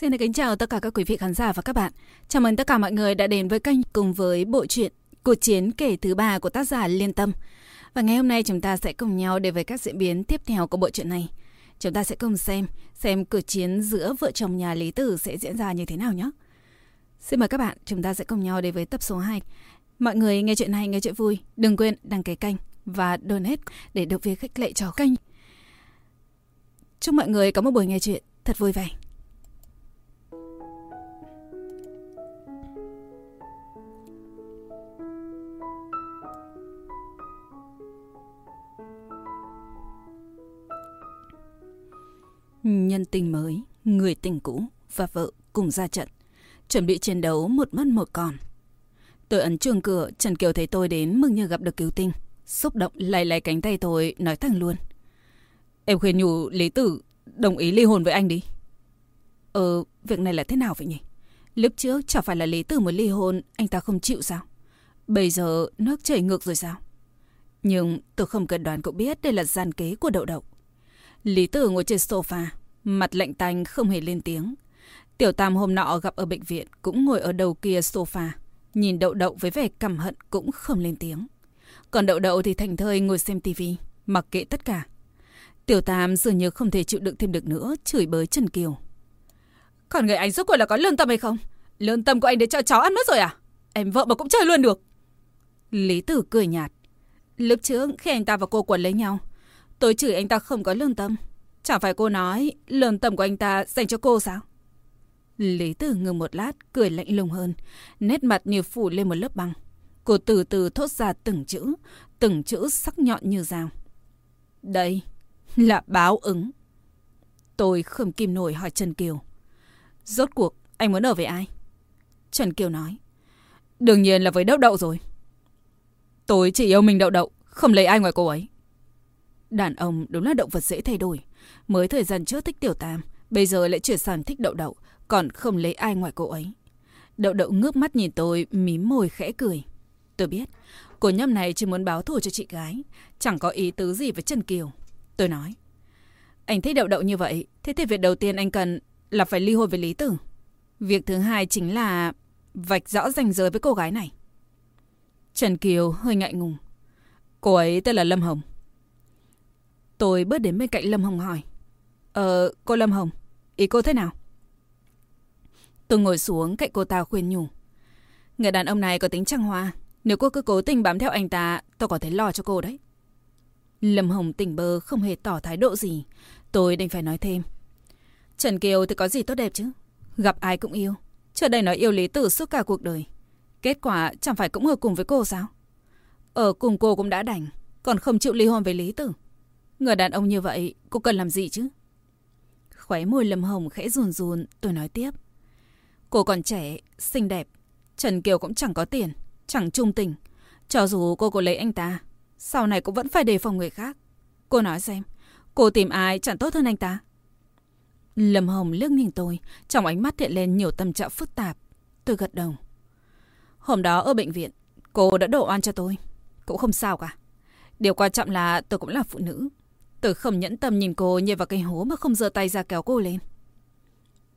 Xin được kính chào tất cả các quý vị khán giả và các bạn. Chào mừng tất cả mọi người đã đến với kênh cùng với bộ truyện Cuộc chiến kể thứ ba của tác giả Liên Tâm. Và ngày hôm nay chúng ta sẽ cùng nhau đến với các diễn biến tiếp theo của bộ truyện này. Chúng ta sẽ cùng xem xem cuộc chiến giữa vợ chồng nhà Lý Tử sẽ diễn ra như thế nào nhé. Xin mời các bạn, chúng ta sẽ cùng nhau đến với tập số 2. Mọi người nghe chuyện này nghe chuyện vui, đừng quên đăng ký kênh và donate để được việc khách lệ cho kênh. Chúc mọi người có một buổi nghe chuyện thật vui vẻ. Nhân tình mới, người tình cũ và vợ cùng ra trận. Chuẩn bị chiến đấu một mất một còn. Tôi ấn chuông cửa, Trần Kiều thấy tôi đến mừng như gặp được cứu tinh. Xúc động lay lay cánh tay tôi, nói thẳng luôn. Em khuyên nhủ Lý Tử đồng ý ly hôn với anh đi. Ờ, việc này là thế nào vậy nhỉ? Lúc trước chẳng phải là Lý Tử muốn ly hôn, anh ta không chịu sao? Bây giờ nước chảy ngược rồi sao? Nhưng tôi không cần đoán cũng biết đây là gian kế của đậu đậu. Lý Tử ngồi trên sofa, mặt lạnh tanh không hề lên tiếng. Tiểu Tam hôm nọ gặp ở bệnh viện cũng ngồi ở đầu kia sofa, nhìn đậu đậu với vẻ căm hận cũng không lên tiếng. Còn đậu đậu thì thành thơi ngồi xem tivi, mặc kệ tất cả. Tiểu Tam dường như không thể chịu đựng thêm được nữa, chửi bới Trần Kiều. Còn người anh rốt cuộc là có lương tâm hay không? Lương tâm của anh để cho cháu ăn mất rồi à? Em vợ mà cũng chơi luôn được. Lý Tử cười nhạt. Lúc trước khi anh ta và cô quần lấy nhau, tôi chửi anh ta không có lương tâm. Chẳng phải cô nói lương tâm của anh ta dành cho cô sao? Lý Tử ngừng một lát, cười lạnh lùng hơn, nét mặt như phủ lên một lớp băng. Cô từ từ thốt ra từng chữ, từng chữ sắc nhọn như dao. Đây là báo ứng. Tôi không kìm nổi hỏi Trần Kiều. Rốt cuộc, anh muốn ở với ai? Trần Kiều nói. Đương nhiên là với đậu đậu rồi. Tôi chỉ yêu mình đậu đậu, không lấy ai ngoài cô ấy. Đàn ông đúng là động vật dễ thay đổi. Mới thời gian trước thích tiểu tam, bây giờ lại chuyển sang thích đậu đậu, còn không lấy ai ngoài cô ấy. Đậu đậu ngước mắt nhìn tôi, mím môi khẽ cười. Tôi biết, cô nhâm này chỉ muốn báo thù cho chị gái, chẳng có ý tứ gì với Trần Kiều. Tôi nói, anh thích đậu đậu như vậy, thế thì việc đầu tiên anh cần là phải ly hôn với Lý Tử. Việc thứ hai chính là vạch rõ ranh giới với cô gái này. Trần Kiều hơi ngại ngùng. Cô ấy tên là Lâm Hồng. Tôi bước đến bên cạnh Lâm Hồng hỏi. Ờ, cô Lâm Hồng, ý cô thế nào? Tôi ngồi xuống cạnh cô ta khuyên nhủ. Người đàn ông này có tính trăng hoa. Nếu cô cứ cố tình bám theo anh ta, tôi có thể lo cho cô đấy. Lâm Hồng tỉnh bơ không hề tỏ thái độ gì. Tôi đành phải nói thêm. Trần Kiều thì có gì tốt đẹp chứ? Gặp ai cũng yêu. Trước đây nói yêu Lý Tử suốt cả cuộc đời. Kết quả chẳng phải cũng ở cùng với cô sao? Ở cùng cô cũng đã đành, còn không chịu ly hôn với Lý Tử. Người đàn ông như vậy, cô cần làm gì chứ? Khóe môi Lâm Hồng khẽ run run, tôi nói tiếp. Cô còn trẻ, xinh đẹp. Trần Kiều cũng chẳng có tiền, chẳng trung tình. Cho dù cô có lấy anh ta, sau này cũng vẫn phải đề phòng người khác. Cô nói xem, cô tìm ai chẳng tốt hơn anh ta. Lâm Hồng liếc nhìn tôi, trong ánh mắt hiện lên nhiều tâm trạng phức tạp. Tôi gật đầu. Hôm đó ở bệnh viện, cô đã đổ oan cho tôi. Cũng không sao cả. Điều quan trọng là tôi cũng là phụ nữ. Tôi không nhẫn tâm nhìn cô nhảy vào cái hố mà không giơ tay ra kéo cô lên.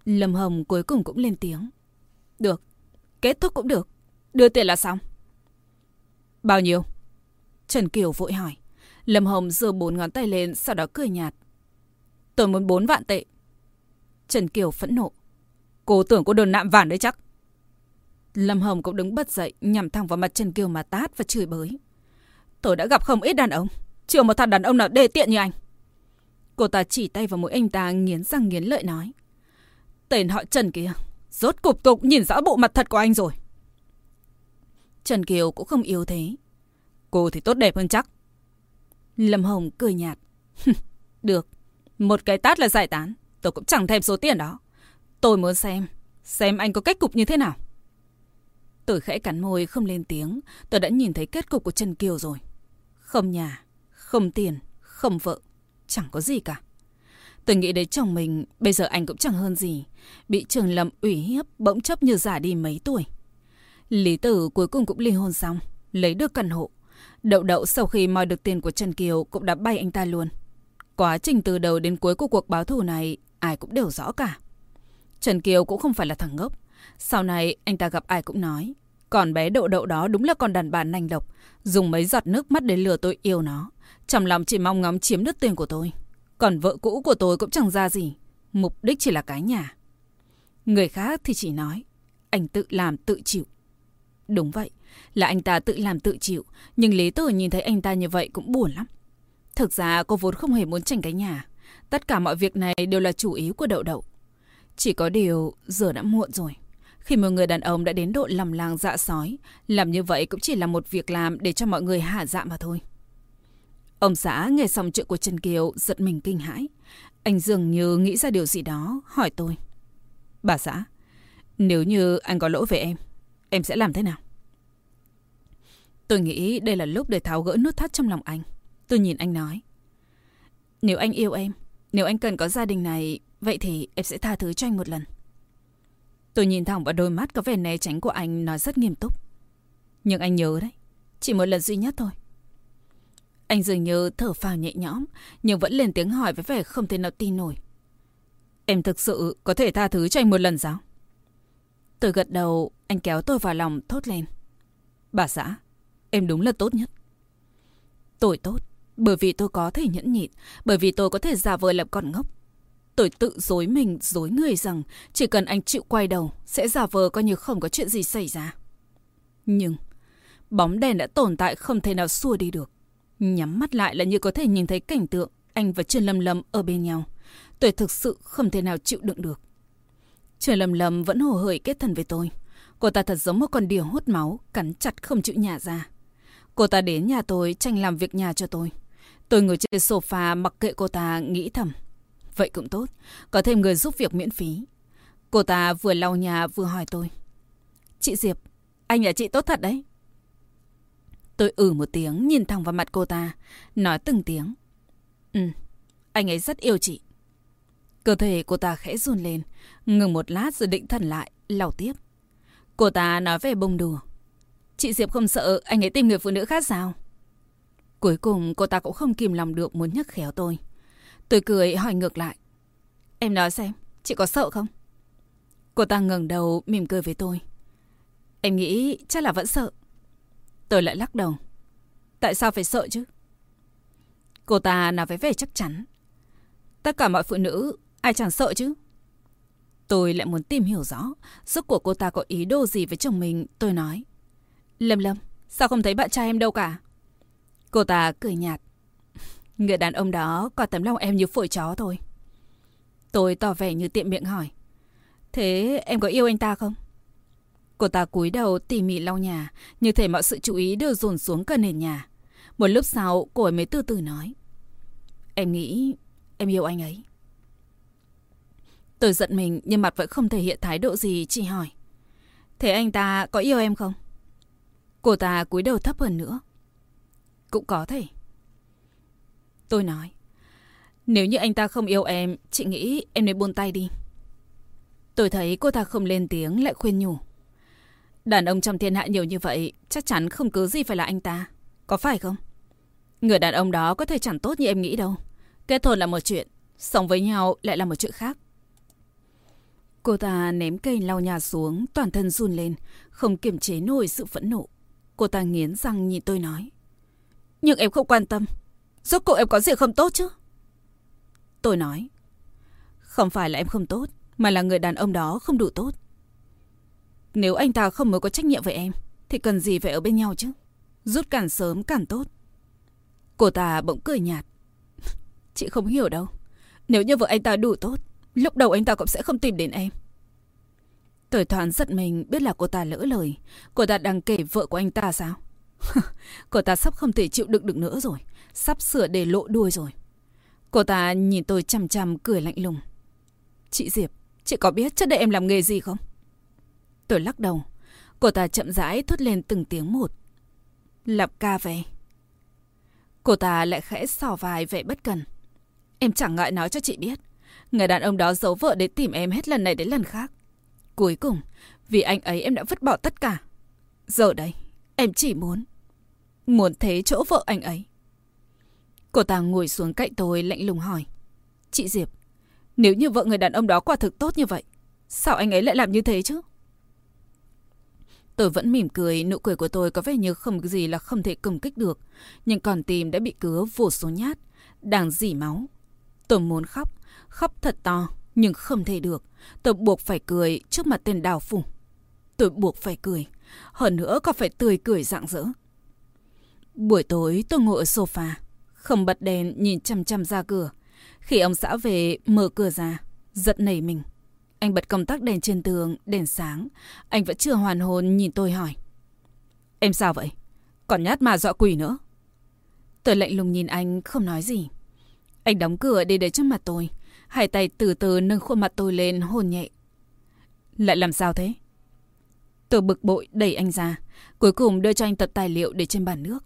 Lâm Hồng cuối cùng cũng lên tiếng. Được, kết thúc cũng được. Đưa tiền là xong. Bao nhiêu? Trần Kiều vội hỏi. Lâm Hồng giơ bốn ngón tay lên, sau đó cười nhạt. Tôi muốn bốn vạn tệ. Trần Kiều phẫn nộ. Cô tưởng cô đồn nạm vản đấy chắc. Lâm Hồng cũng đứng bật dậy, nhằm thẳng vào mặt Trần Kiều mà tát và chửi bới. Tôi đã gặp không ít đàn ông. Chưa một thằng đàn ông nào đề tiện như anh. Cô ta chỉ tay vào mũi anh ta nghiến răng nghiến lợi nói. Tên họ Trần kia, rốt cục tục nhìn rõ bộ mặt thật của anh rồi. Trần Kiều cũng không yếu thế. Cô thì tốt đẹp hơn chắc. Lâm Hồng cười nhạt. Được, một cái tát là giải tán. Tôi cũng chẳng thèm số tiền đó. Tôi muốn xem, xem anh có kết cục như thế nào. Tôi khẽ cắn môi không lên tiếng. Tôi đã nhìn thấy kết cục của Trần Kiều rồi. Không nhà, không tiền, không vợ. Chẳng có gì cả. Tôi nghĩ đến chồng mình, bây giờ anh cũng chẳng hơn gì. Bị trường lầm ủy hiếp, bỗng chấp như giả đi mấy tuổi. Lý tử cuối cùng cũng ly hôn xong, lấy được căn hộ. Đậu đậu sau khi moi được tiền của Trần Kiều cũng đã bay anh ta luôn. Quá trình từ đầu đến cuối của cuộc báo thù này, ai cũng đều rõ cả. Trần Kiều cũng không phải là thằng ngốc. Sau này anh ta gặp ai cũng nói. Còn bé đậu đậu đó đúng là con đàn bà nành độc. Dùng mấy giọt nước mắt để lừa tôi yêu nó. Trong lòng chỉ mong ngóng chiếm đất tiền của tôi. Còn vợ cũ của tôi cũng chẳng ra gì. Mục đích chỉ là cái nhà. Người khác thì chỉ nói. Anh tự làm tự chịu. Đúng vậy. Là anh ta tự làm tự chịu. Nhưng Lý Tử nhìn thấy anh ta như vậy cũng buồn lắm. Thực ra cô vốn không hề muốn tranh cái nhà. Tất cả mọi việc này đều là chủ ý của đậu đậu. Chỉ có điều giờ đã muộn rồi. Khi một người đàn ông đã đến độ lầm làng dạ sói, làm như vậy cũng chỉ là một việc làm để cho mọi người hạ dạ mà thôi. Ông xã nghe xong chuyện của Trần Kiều giật mình kinh hãi. Anh dường như nghĩ ra điều gì đó, hỏi tôi. Bà xã, nếu như anh có lỗi về em, em sẽ làm thế nào? Tôi nghĩ đây là lúc để tháo gỡ nút thắt trong lòng anh. Tôi nhìn anh nói. Nếu anh yêu em, nếu anh cần có gia đình này, vậy thì em sẽ tha thứ cho anh một lần. Tôi nhìn thẳng vào đôi mắt có vẻ né tránh của anh nói rất nghiêm túc. Nhưng anh nhớ đấy, chỉ một lần duy nhất thôi. Anh dường như thở phào nhẹ nhõm, nhưng vẫn lên tiếng hỏi với vẻ không thể nào tin nổi. Em thực sự có thể tha thứ cho anh một lần sao? Tôi gật đầu, anh kéo tôi vào lòng thốt lên. Bà xã, em đúng là tốt nhất. Tôi tốt, bởi vì tôi có thể nhẫn nhịn, bởi vì tôi có thể giả vờ làm con ngốc. Tôi tự dối mình, dối người rằng chỉ cần anh chịu quay đầu, sẽ giả vờ coi như không có chuyện gì xảy ra. Nhưng, bóng đèn đã tồn tại không thể nào xua đi được. Nhắm mắt lại là như có thể nhìn thấy cảnh tượng anh và Trần Lâm Lâm ở bên nhau. Tôi thực sự không thể nào chịu đựng được. Trần Lâm Lâm vẫn hồ hởi kết thân với tôi. Cô ta thật giống một con điều hút máu, cắn chặt không chịu nhả ra. Cô ta đến nhà tôi tranh làm việc nhà cho tôi. Tôi ngồi trên sofa mặc kệ cô ta nghĩ thầm. Vậy cũng tốt, có thêm người giúp việc miễn phí. Cô ta vừa lau nhà vừa hỏi tôi. Chị Diệp, anh nhà chị tốt thật đấy. Tôi ử ừ một tiếng nhìn thẳng vào mặt cô ta, nói từng tiếng. Ừ, anh ấy rất yêu chị. Cơ thể cô ta khẽ run lên, ngừng một lát rồi định thần lại, lau tiếp. Cô ta nói về bông đùa. Chị Diệp không sợ anh ấy tìm người phụ nữ khác sao? Cuối cùng cô ta cũng không kìm lòng được muốn nhắc khéo tôi. Tôi cười hỏi ngược lại. Em nói xem, chị có sợ không? Cô ta ngẩng đầu mỉm cười với tôi. Em nghĩ chắc là vẫn sợ. Tôi lại lắc đầu. Tại sao phải sợ chứ? Cô ta nào phải về chắc chắn. Tất cả mọi phụ nữ, ai chẳng sợ chứ? Tôi lại muốn tìm hiểu rõ, rốt của cô ta có ý đồ gì với chồng mình, tôi nói. Lâm Lâm, sao không thấy bạn trai em đâu cả? Cô ta cười nhạt. Người đàn ông đó có tấm lòng em như phổi chó thôi. Tôi tỏ vẻ như tiện miệng hỏi. Thế em có yêu anh ta không? Cô ta cúi đầu tỉ mỉ lau nhà, như thể mọi sự chú ý đều dồn xuống cả nền nhà. Một lúc sau, cô ấy mới từ từ nói. Em nghĩ em yêu anh ấy. Tôi giận mình nhưng mặt vẫn không thể hiện thái độ gì, chỉ hỏi. Thế anh ta có yêu em không? Cô ta cúi đầu thấp hơn nữa. Cũng có thể. Tôi nói. Nếu như anh ta không yêu em, chị nghĩ em nên buông tay đi. Tôi thấy cô ta không lên tiếng lại khuyên nhủ. Đàn ông trong thiên hạ nhiều như vậy, chắc chắn không cứ gì phải là anh ta. Có phải không? Người đàn ông đó có thể chẳng tốt như em nghĩ đâu. Kết hôn là một chuyện, sống với nhau lại là một chuyện khác. Cô ta ném cây lau nhà xuống, toàn thân run lên, không kiềm chế nổi sự phẫn nộ. Cô ta nghiến răng nhìn tôi nói. Nhưng em không quan tâm. Rốt cuộc em có gì không tốt chứ? Tôi nói. Không phải là em không tốt, mà là người đàn ông đó không đủ tốt. Nếu anh ta không mới có trách nhiệm với em, thì cần gì phải ở bên nhau chứ? Rút càng sớm càng tốt. Cô ta bỗng cười nhạt. Chị không hiểu đâu. Nếu như vợ anh ta đủ tốt, lúc đầu anh ta cũng sẽ không tìm đến em. Tôi thoáng giật mình biết là cô ta lỡ lời. Cô ta đang kể vợ của anh ta sao? cô ta sắp không thể chịu đựng được nữa rồi. Sắp sửa để lộ đuôi rồi. Cô ta nhìn tôi chằm chằm cười lạnh lùng. Chị Diệp, chị có biết trước đây em làm nghề gì không? Tôi lắc đầu. Cô ta chậm rãi thốt lên từng tiếng một. Lập ca về. Cô ta lại khẽ sò vai vẻ bất cần. Em chẳng ngại nói cho chị biết. Người đàn ông đó giấu vợ để tìm em hết lần này đến lần khác. Cuối cùng, vì anh ấy em đã vứt bỏ tất cả. Giờ đây, em chỉ muốn... Muốn thế chỗ vợ anh ấy. Cô ta ngồi xuống cạnh tôi lạnh lùng hỏi. Chị Diệp, nếu như vợ người đàn ông đó quả thực tốt như vậy, Sao anh ấy lại làm như thế chứ? Tôi vẫn mỉm cười, nụ cười của tôi có vẻ như không gì là không thể công kích được. Nhưng còn tim đã bị cứa vô số nhát, đang dỉ máu. Tôi muốn khóc, khóc thật to, nhưng không thể được. Tôi buộc phải cười trước mặt tên đào phủ. Tôi buộc phải cười, hơn nữa còn phải tươi cười rạng rỡ. Buổi tối tôi ngồi ở sofa, không bật đèn nhìn chăm chăm ra cửa. Khi ông xã về mở cửa ra, giật nảy mình. Anh bật công tắc đèn trên tường, đèn sáng. Anh vẫn chưa hoàn hồn nhìn tôi hỏi. Em sao vậy? Còn nhát mà dọa quỷ nữa. Tôi lạnh lùng nhìn anh, không nói gì. Anh đóng cửa để để trước mặt tôi. Hai tay từ từ nâng khuôn mặt tôi lên hôn nhẹ. Lại làm sao thế? Tôi bực bội đẩy anh ra. Cuối cùng đưa cho anh tập tài liệu để trên bàn nước.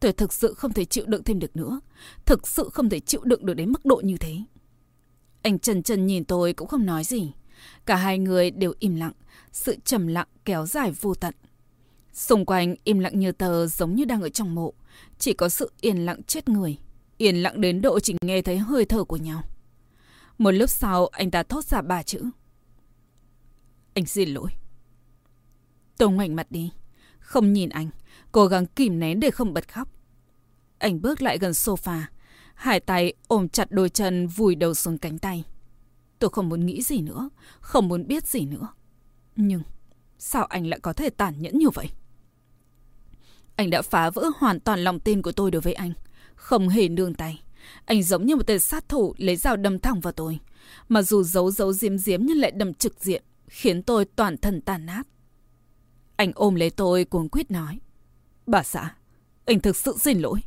Tôi thực sự không thể chịu đựng thêm được nữa. Thực sự không thể chịu đựng được đến mức độ như thế. Anh trần trần nhìn tôi cũng không nói gì. Cả hai người đều im lặng, sự trầm lặng kéo dài vô tận. Xung quanh im lặng như tờ giống như đang ở trong mộ, chỉ có sự yên lặng chết người, yên lặng đến độ chỉ nghe thấy hơi thở của nhau. Một lúc sau anh ta thốt ra ba chữ. Anh xin lỗi. Tôi ngoảnh mặt đi, không nhìn anh, cố gắng kìm nén để không bật khóc. Anh bước lại gần sofa, hai tay ôm chặt đôi chân vùi đầu xuống cánh tay. Tôi không muốn nghĩ gì nữa, không muốn biết gì nữa. Nhưng sao anh lại có thể tàn nhẫn như vậy? Anh đã phá vỡ hoàn toàn lòng tin của tôi đối với anh. Không hề nương tay. Anh giống như một tên sát thủ lấy dao đâm thẳng vào tôi. Mà dù giấu giấu diếm diếm nhưng lại đâm trực diện, khiến tôi toàn thân tàn nát. Anh ôm lấy tôi cuồng quyết nói. Bà xã, anh thực sự xin lỗi.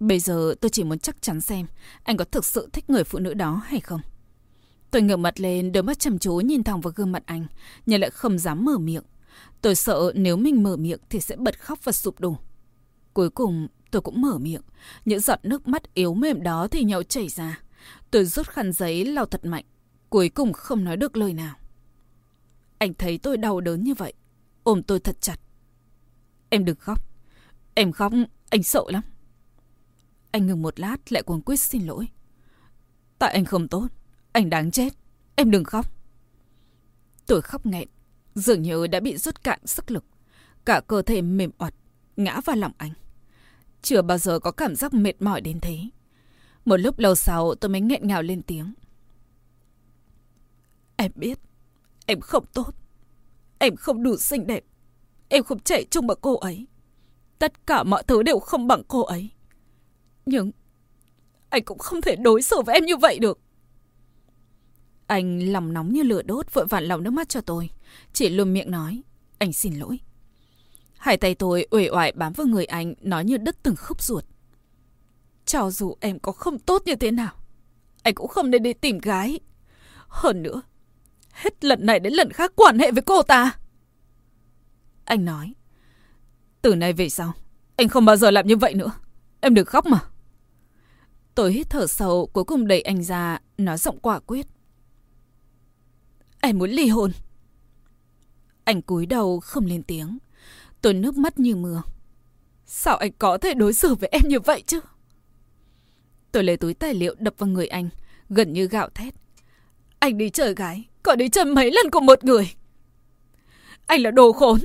Bây giờ tôi chỉ muốn chắc chắn xem anh có thực sự thích người phụ nữ đó hay không. Tôi ngửa mặt lên, đôi mắt chăm chú nhìn thẳng vào gương mặt anh, nhưng lại không dám mở miệng. Tôi sợ nếu mình mở miệng thì sẽ bật khóc và sụp đổ. Cuối cùng, tôi cũng mở miệng. Những giọt nước mắt yếu mềm đó thì nhau chảy ra. Tôi rút khăn giấy lau thật mạnh. Cuối cùng không nói được lời nào. Anh thấy tôi đau đớn như vậy. Ôm tôi thật chặt. Em đừng khóc. Em khóc, anh sợ lắm. Anh ngừng một lát lại cuồng quyết xin lỗi. Tại anh không tốt. Anh đáng chết. Em đừng khóc. Tôi khóc nghẹn. Dường như đã bị rút cạn sức lực. Cả cơ thể mềm oặt, ngã vào lòng anh. Chưa bao giờ có cảm giác mệt mỏi đến thế. Một lúc lâu sau tôi mới nghẹn ngào lên tiếng. Em biết, em không tốt. Em không đủ xinh đẹp. Em không chạy chung bằng cô ấy. Tất cả mọi thứ đều không bằng cô ấy. Nhưng anh cũng không thể đối xử với em như vậy được. Anh lòng nóng như lửa đốt vội vặn lòng nước mắt cho tôi. Chỉ luôn miệng nói, anh xin lỗi. Hai tay tôi uể oải bám vào người anh, nói như đứt từng khúc ruột. Cho dù em có không tốt như thế nào, anh cũng không nên đi tìm gái. Hơn nữa, hết lần này đến lần khác quan hệ với cô ta. Anh nói, từ nay về sau, anh không bao giờ làm như vậy nữa. Em đừng khóc mà. Tôi hít thở sâu, cuối cùng đẩy anh ra, nói giọng quả quyết. Em muốn ly hôn. Anh cúi đầu không lên tiếng. Tôi nước mắt như mưa. Sao anh có thể đối xử với em như vậy chứ? Tôi lấy túi tài liệu đập vào người anh, gần như gạo thét. Anh đi chơi gái, còn đi chơi mấy lần cùng một người. Anh là đồ khốn.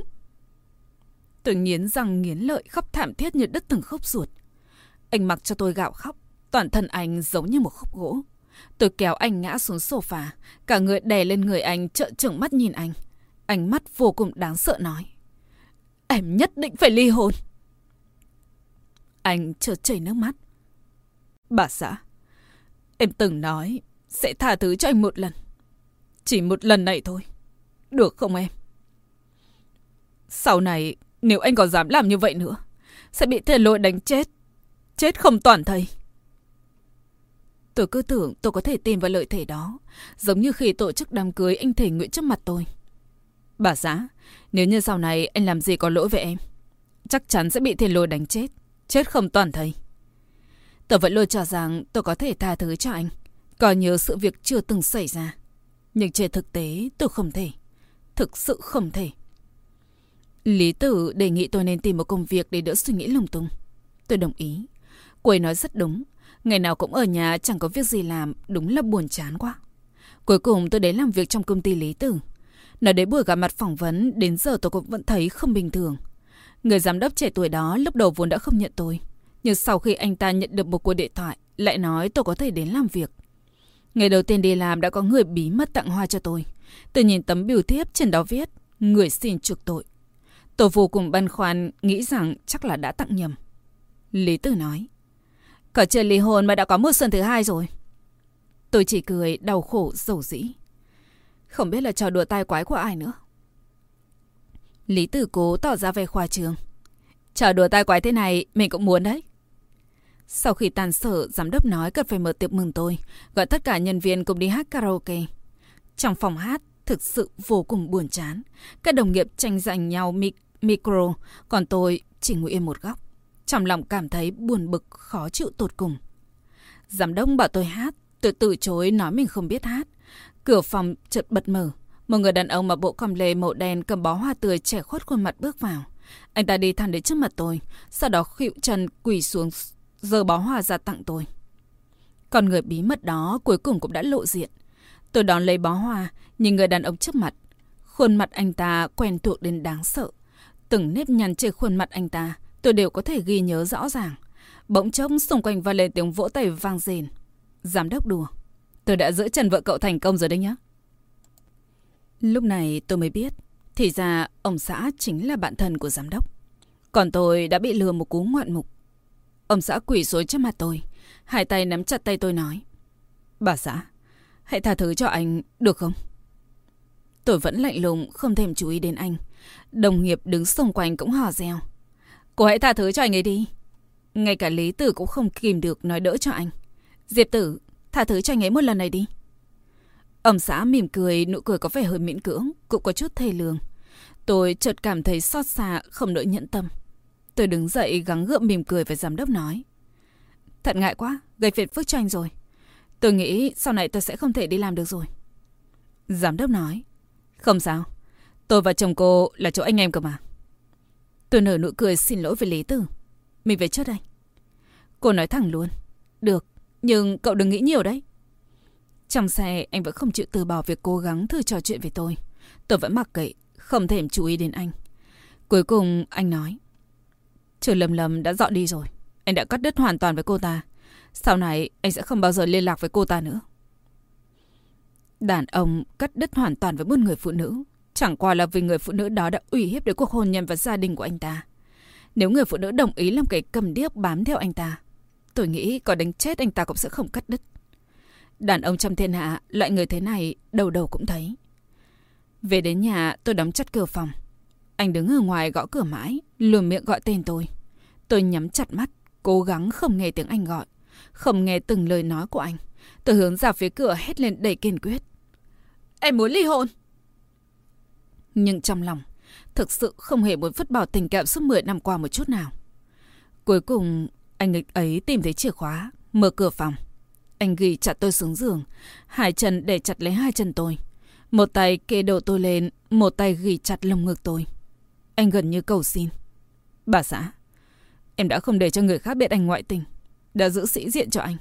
Tôi nghiến răng nghiến lợi khóc thảm thiết như đứt từng khúc ruột. Anh mặc cho tôi gạo khóc, toàn thân anh giống như một khúc gỗ. Tôi kéo anh ngã xuống sofa, cả người đè lên người anh trợn trừng mắt nhìn anh. Ánh mắt vô cùng đáng sợ nói. Em nhất định phải ly hôn. Anh chợt chảy nước mắt. Bà xã, em từng nói sẽ tha thứ cho anh một lần. Chỉ một lần này thôi. Được không em? Sau này, nếu anh còn dám làm như vậy nữa, sẽ bị thề lỗi đánh chết. Chết không toàn thây. Tôi cứ tưởng tôi có thể tìm vào lợi thể đó, giống như khi tổ chức đám cưới anh thể nguyện trước mặt tôi. Bà xã, nếu như sau này anh làm gì có lỗi với em, chắc chắn sẽ bị thiên lôi đánh chết, chết không toàn thây. Tôi vẫn luôn cho rằng tôi có thể tha thứ cho anh, coi như sự việc chưa từng xảy ra. Nhưng trên thực tế tôi không thể, thực sự không thể. Lý tử đề nghị tôi nên tìm một công việc để đỡ suy nghĩ lung tung. Tôi đồng ý. Cô ấy nói rất đúng. Ngày nào cũng ở nhà chẳng có việc gì làm, đúng là buồn chán quá. Cuối cùng tôi đến làm việc trong công ty Lý Tử. Nói đến buổi gặp mặt phỏng vấn, đến giờ tôi cũng vẫn thấy không bình thường. Người giám đốc trẻ tuổi đó lúc đầu vốn đã không nhận tôi. Nhưng sau khi anh ta nhận được một cuộc điện thoại, lại nói tôi có thể đến làm việc. Ngày đầu tiên đi làm đã có người bí mật tặng hoa cho tôi. Tôi nhìn tấm biểu thiếp trên đó viết, người xin chuộc tội. Tôi vô cùng băn khoăn, nghĩ rằng chắc là đã tặng nhầm. Lý Tử nói, Cả chưa ly hôn mà đã có mưa xuân thứ hai rồi. Tôi chỉ cười đau khổ dầu dĩ. Không biết là trò đùa tai quái của ai nữa. Lý Tử Cố tỏ ra về khoa trường. Trò đùa tai quái thế này mình cũng muốn đấy. Sau khi tàn sở, giám đốc nói cần phải mở tiệc mừng tôi, gọi tất cả nhân viên cùng đi hát karaoke. Trong phòng hát, thực sự vô cùng buồn chán. Các đồng nghiệp tranh giành nhau mic micro, còn tôi chỉ ngồi yên một góc. Trong lòng cảm thấy buồn bực, khó chịu tột cùng. Giám đốc bảo tôi hát, tôi từ chối nói mình không biết hát. Cửa phòng chợt bật mở. Một người đàn ông mặc bộ com lê màu đen cầm bó hoa tươi trẻ khuất khuôn mặt bước vào. Anh ta đi thẳng đến trước mặt tôi, sau đó khuỵu chân quỳ xuống giơ bó hoa ra tặng tôi. Còn người bí mật đó cuối cùng cũng đã lộ diện. Tôi đón lấy bó hoa, nhìn người đàn ông trước mặt. Khuôn mặt anh ta quen thuộc đến đáng sợ. Từng nếp nhăn trên khuôn mặt anh ta, tôi đều có thể ghi nhớ rõ ràng. Bỗng trông xung quanh và lên tiếng vỗ tay vang rền. Giám đốc đùa. Tôi đã giữ chân vợ cậu thành công rồi đấy nhá. Lúc này tôi mới biết, thì ra ông xã chính là bạn thân của giám đốc. Còn tôi đã bị lừa một cú ngoạn mục. Ông xã quỷ xuống trước mặt tôi, hai tay nắm chặt tay tôi nói. Bà xã, hãy tha thứ cho anh, được không? Tôi vẫn lạnh lùng, không thèm chú ý đến anh. Đồng nghiệp đứng xung quanh cũng hò reo. Cô hãy tha thứ cho anh ấy đi. Ngay cả Lý Tử cũng không kìm được nói đỡ cho anh. Diệp Tử, tha thứ cho anh ấy một lần này đi. Ẩm xã mỉm cười, nụ cười có vẻ hơi miễn cưỡng, cũng có chút thê lương. Tôi chợt cảm thấy xót xa, không đỡ nhẫn tâm. Tôi đứng dậy gắng gượng mỉm cười với giám đốc nói. Thật ngại quá, gây phiền phức cho anh rồi. Tôi nghĩ sau này tôi sẽ không thể đi làm được rồi. Giám đốc nói. Không sao, tôi và chồng cô là chỗ anh em cơ mà. Tôi nở nụ cười xin lỗi với Lý Tử. Mình về trước đây. Cô nói thẳng luôn. Được, nhưng cậu đừng nghĩ nhiều đấy. Trong xe, anh vẫn không chịu từ bỏ việc cố gắng thử trò chuyện với tôi. Tôi vẫn mặc kệ, không thèm chú ý đến anh. Cuối cùng, anh nói. Trường Lâm Lâm đã dọn đi rồi. Anh đã cắt đứt hoàn toàn với cô ta. Sau này, anh sẽ không bao giờ liên lạc với cô ta nữa. Đàn ông cắt đứt hoàn toàn với một người phụ nữ. Chẳng qua là vì người phụ nữ đó đã uy hiếp đến cuộc hôn nhân và gia đình của anh ta. Nếu người phụ nữ đồng ý làm cái cầm điếc bám theo anh ta, tôi nghĩ có đánh chết anh ta cũng sẽ không cắt đứt. Đàn ông trong thiên hạ, loại người thế này, đầu đầu cũng thấy. Về đến nhà, tôi đóng chặt cửa phòng. Anh đứng ở ngoài gõ cửa mãi, lùm miệng gọi tên tôi. Tôi nhắm chặt mắt, cố gắng không nghe tiếng anh gọi, không nghe từng lời nói của anh. Tôi hướng ra phía cửa hét lên đầy kiên quyết. Em muốn ly hôn! Nhưng trong lòng, thực sự không hề muốn vứt bỏ tình cảm suốt 10 năm qua một chút nào. Cuối cùng, anh ấy tìm thấy chìa khóa, mở cửa phòng. Anh ghi chặt tôi xuống giường, hai chân để chặt lấy hai chân tôi. Một tay kê đầu tôi lên, một tay ghi chặt lồng ngực tôi. Anh gần như cầu xin. Bà xã, em đã không để cho người khác biết anh ngoại tình, đã giữ sĩ diện cho anh.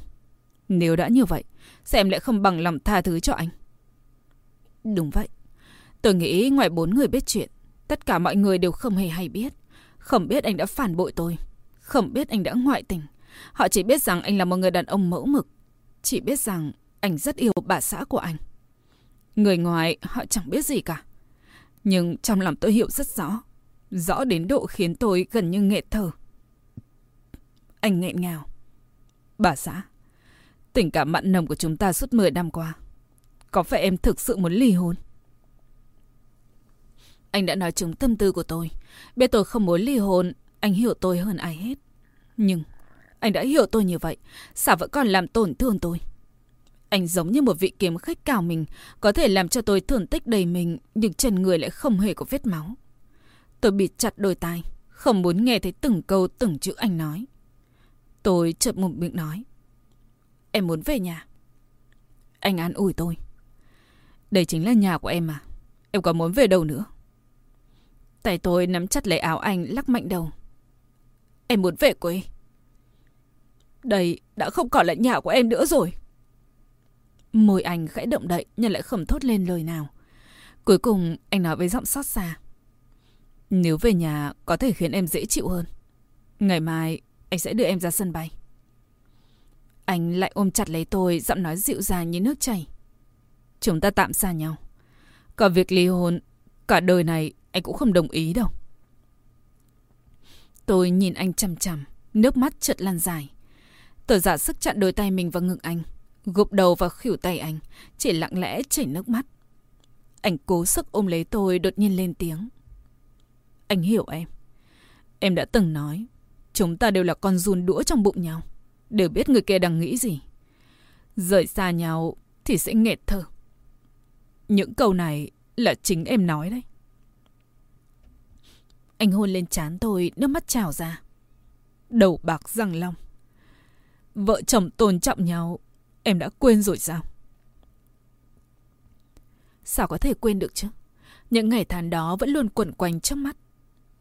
Nếu đã như vậy, sao em lại không bằng lòng tha thứ cho anh? Đúng vậy. Tôi nghĩ ngoài bốn người biết chuyện, tất cả mọi người đều không hề hay biết. Không biết anh đã phản bội tôi. Không biết anh đã ngoại tình. Họ chỉ biết rằng anh là một người đàn ông mẫu mực. Chỉ biết rằng anh rất yêu bà xã của anh. Người ngoài họ chẳng biết gì cả. Nhưng trong lòng tôi hiểu rất rõ. Rõ đến độ khiến tôi gần như nghẹt thở. Anh nghẹn ngào. Bà xã, tình cảm mặn nồng của chúng ta suốt 10 năm qua. Có phải em thực sự muốn ly hôn? Anh đã nói trúng tâm tư của tôi. Biết tôi không muốn ly hôn, anh hiểu tôi hơn ai hết. Nhưng anh đã hiểu tôi như vậy, sao vẫn còn làm tổn thương tôi? Anh giống như một vị kiếm khách cào mình, có thể làm cho tôi thương tích đầy mình, nhưng chân người lại không hề có vết máu. Tôi bịt chặt đôi tai, không muốn nghe thấy từng câu từng chữ anh nói. Tôi chợt một miệng nói. Em muốn về nhà. Anh an ủi tôi. Đây chính là nhà của em mà. Em có muốn về đâu nữa? Tay tôi nắm chặt lấy áo anh lắc mạnh đầu. Em muốn về quê. Đây đã không còn là nhà của em nữa rồi. Môi anh khẽ động đậy nhưng lại không thốt lên lời nào. Cuối cùng anh nói với giọng xót xa. Nếu về nhà có thể khiến em dễ chịu hơn. Ngày mai anh sẽ đưa em ra sân bay. Anh lại ôm chặt lấy tôi, giọng nói dịu dàng như nước chảy. Chúng ta tạm xa nhau. Còn việc ly hôn, cả đời này anh cũng không đồng ý đâu. Tôi nhìn anh chằm chằm, nước mắt chợt lan dài. Tôi giả sức chặn đôi tay mình vào ngực anh, gục đầu vào khỉu tay anh, chỉ lặng lẽ chảy nước mắt. Anh cố sức ôm lấy tôi đột nhiên lên tiếng. Anh hiểu em. Em đã từng nói, chúng ta đều là con run đũa trong bụng nhau, đều biết người kia đang nghĩ gì. Rời xa nhau thì sẽ nghẹt thở. Những câu này là chính em nói đấy. Anh hôn lên trán tôi, nước mắt trào ra. Đầu bạc răng long. Vợ chồng tôn trọng nhau, em đã quên rồi sao? Sao có thể quên được chứ? Những ngày tháng đó vẫn luôn quẩn quanh trước mắt.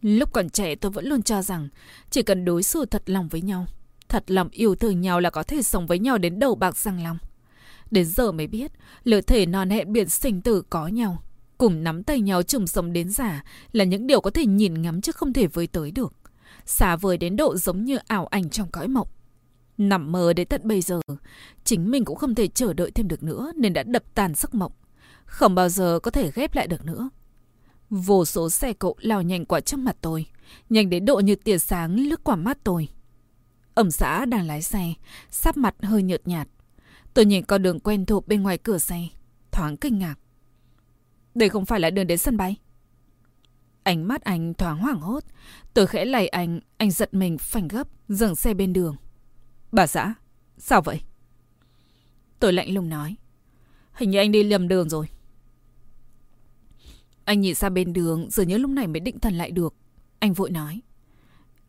Lúc còn trẻ tôi vẫn luôn cho rằng chỉ cần đối xử thật lòng với nhau, thật lòng yêu thương nhau là có thể sống với nhau đến đầu bạc răng long. Đến giờ mới biết, lỡ thể non hẹn biển sinh tử có nhau, cùng nắm tay nhau chung sống đến già là những điều có thể nhìn ngắm chứ không thể với tới được. Xa vời đến độ giống như ảo ảnh trong cõi mộng. Nằm mơ đến tận bây giờ, chính mình cũng không thể chờ đợi thêm được nữa nên đã đập tàn giấc mộng. Không bao giờ có thể ghép lại được nữa. Vô số xe cộ lao nhanh qua trước mặt tôi, nhanh đến độ như tia sáng lướt qua mắt tôi. Ông xã đang lái xe, sắp mặt hơi nhợt nhạt. Tôi nhìn con đường quen thuộc bên ngoài cửa xe, thoáng kinh ngạc. Đây không phải là đường đến sân bay. Ánh mắt anh thoáng hoảng hốt. Tôi khẽ lầy anh, anh giật mình phanh gấp, dừng xe bên đường. Bà xã, sao vậy? Tôi lạnh lùng nói. Hình như anh đi lầm đường rồi. Anh nhìn ra bên đường, dường như lúc này mới định thần lại được. Anh vội nói.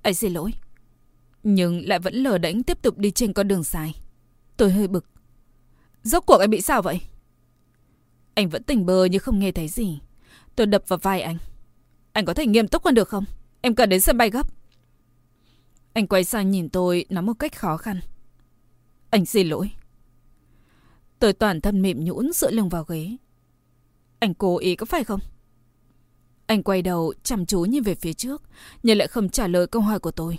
Anh xin lỗi. Nhưng lại vẫn lờ đánh tiếp tục đi trên con đường dài. Tôi hơi bực. Rốt cuộc anh bị sao vậy? Anh vẫn tỉnh bơ như không nghe thấy gì. Tôi đập vào vai anh. Anh có thể nghiêm túc hơn được không? Em cần đến sân bay gấp. Anh quay sang nhìn tôi nói một cách khó khăn. Anh xin lỗi. Tôi toàn thân mềm nhũn dựa lưng vào ghế. Anh cố ý có phải không? Anh quay đầu chăm chú nhìn về phía trước, nhưng lại không trả lời câu hỏi của tôi.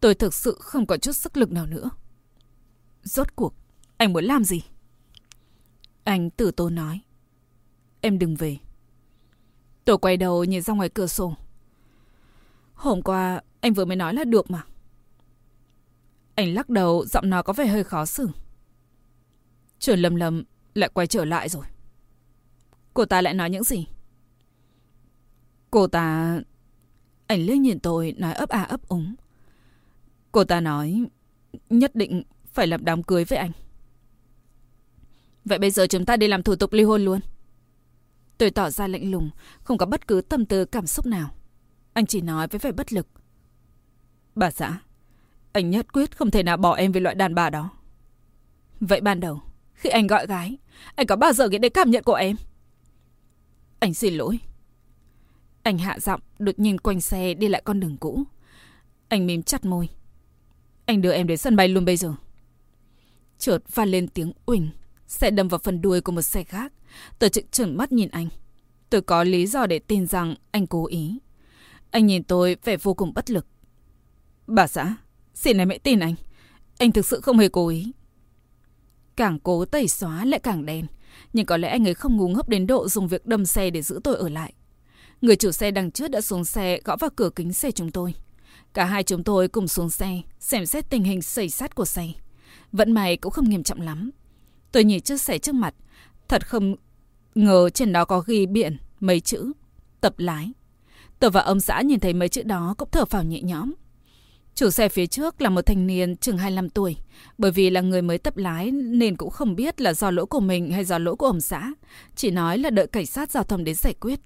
Tôi thực sự không có chút sức lực nào nữa. Rốt cuộc, anh muốn làm gì? Anh tử tốn nói. Em đừng về. Tôi quay đầu nhìn ra ngoài cửa sổ. Hôm qua anh vừa mới nói là được mà. Anh lắc đầu, giọng nói có vẻ hơi khó xử. Trường lầm lầm lại quay trở lại rồi. Cô ta lại nói những gì? Cô ta... Anh liếc nhìn tôi nói ấp à ấp úng. Cô ta nói nhất định phải làm đám cưới với anh. Vậy bây giờ chúng ta đi làm thủ tục ly hôn luôn. Tôi tỏ ra lạnh lùng, không có bất cứ tâm tư cảm xúc nào. Anh chỉ nói với vẻ bất lực. Bà xã, anh nhất quyết không thể nào bỏ em về loại đàn bà đó. Vậy ban đầu, khi anh gọi gái, anh có bao giờ nghĩ đến cảm nhận của em? Anh xin lỗi. Anh hạ giọng, đột nhiên quanh xe đi lại con đường cũ. Anh mím chặt môi. Anh đưa em đến sân bay luôn bây giờ. Chợt vang lên tiếng uỳnh, xe đâm vào phần đuôi của một xe khác. Tôi trực trừng mắt nhìn anh. Tôi có lý do để tin rằng anh cố ý. Anh nhìn tôi vẻ vô cùng bất lực. Bà xã, xin em hãy tin anh. Anh thực sự không hề cố ý. Càng cố tẩy xóa lại càng đen. Nhưng có lẽ anh ấy không ngu ngốc đến độ dùng việc đâm xe để giữ tôi ở lại. Người chủ xe đằng trước đã xuống xe gõ vào cửa kính xe chúng tôi. Cả hai chúng tôi cùng xuống xe, xem xét tình hình xảy sát của xe. Vẫn may cũng không nghiêm trọng lắm. Tôi nhìn chiếc xe trước mặt, thật không ngờ trên đó có ghi biển mấy chữ tập lái. Tôi và ông xã nhìn thấy mấy chữ đó cũng thở phào nhẹ nhõm. Chủ xe phía trước là một thanh niên chừng 25 tuổi. Bởi vì là người mới tập lái nên cũng không biết là do lỗi của mình hay do lỗi của ông xã. Chỉ nói là đợi cảnh sát giao thông đến giải quyết.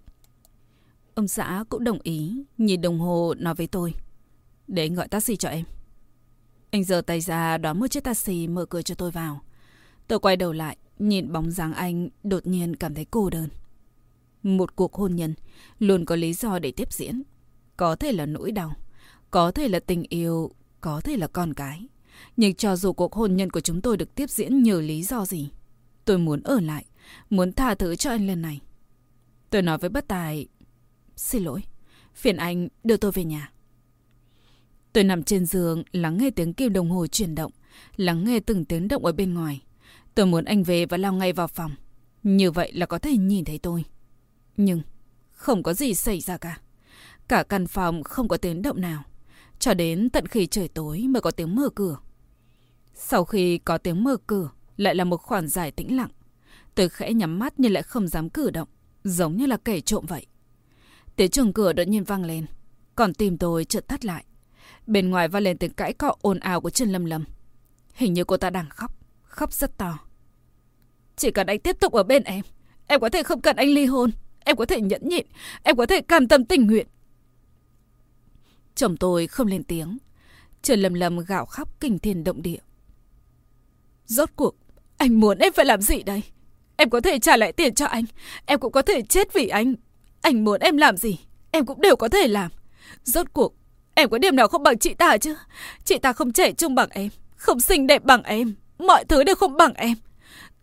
Ông xã cũng đồng ý, nhìn đồng hồ nói với tôi. Để anh gọi taxi cho em. Anh giơ tay ra đón một chiếc taxi mở cửa cho tôi vào. Tôi quay đầu lại, nhìn bóng dáng anh đột nhiên cảm thấy cô đơn. Một cuộc hôn nhân luôn có lý do để tiếp diễn. Có thể là nỗi đau, có thể là tình yêu, có thể là con cái. Nhưng cho dù cuộc hôn nhân của chúng tôi được tiếp diễn nhờ lý do gì, Tôi muốn ở lại, muốn tha thứ cho anh lần này. Tôi nói với bất tài, xin lỗi, phiền anh đưa tôi về nhà. Tôi nằm trên giường, lắng nghe tiếng kim đồng hồ chuyển động, lắng nghe từng tiếng động ở bên ngoài. Tôi muốn anh về và lao ngay vào phòng. Như vậy là có thể nhìn thấy tôi. Nhưng không có gì xảy ra cả. Cả căn phòng không có tiếng động nào. Cho đến tận khi trời tối mới có tiếng mở cửa. Sau khi có tiếng mở cửa, lại là một khoảng dài tĩnh lặng. Tôi khẽ nhắm mắt nhưng lại không dám cử động, giống như là kẻ trộm vậy. Tiếng chuông cửa đột nhiên vang lên, còn tim tôi chợt tắt lại. Bên ngoài vang lên tiếng cãi cọ ồn ào của Trần Lâm Lâm. Hình như cô ta đang khóc, khóc rất to. Chỉ cần anh tiếp tục ở bên em, em có thể không cần anh ly hôn, em có thể nhẫn nhịn, em có thể cam tâm tình nguyện. Chồng tôi không lên tiếng. Trần lầm lầm gạo khóc kinh thiên động địa. Rốt cuộc, anh muốn em phải làm gì đây? Em có thể trả lại tiền cho anh, em cũng có thể chết vì anh. Anh muốn em làm gì, em cũng đều có thể làm. Rốt cuộc, em có điểm nào không bằng chị ta chứ? Chị ta không trẻ trung bằng em, không xinh đẹp bằng em, mọi thứ đều không bằng em.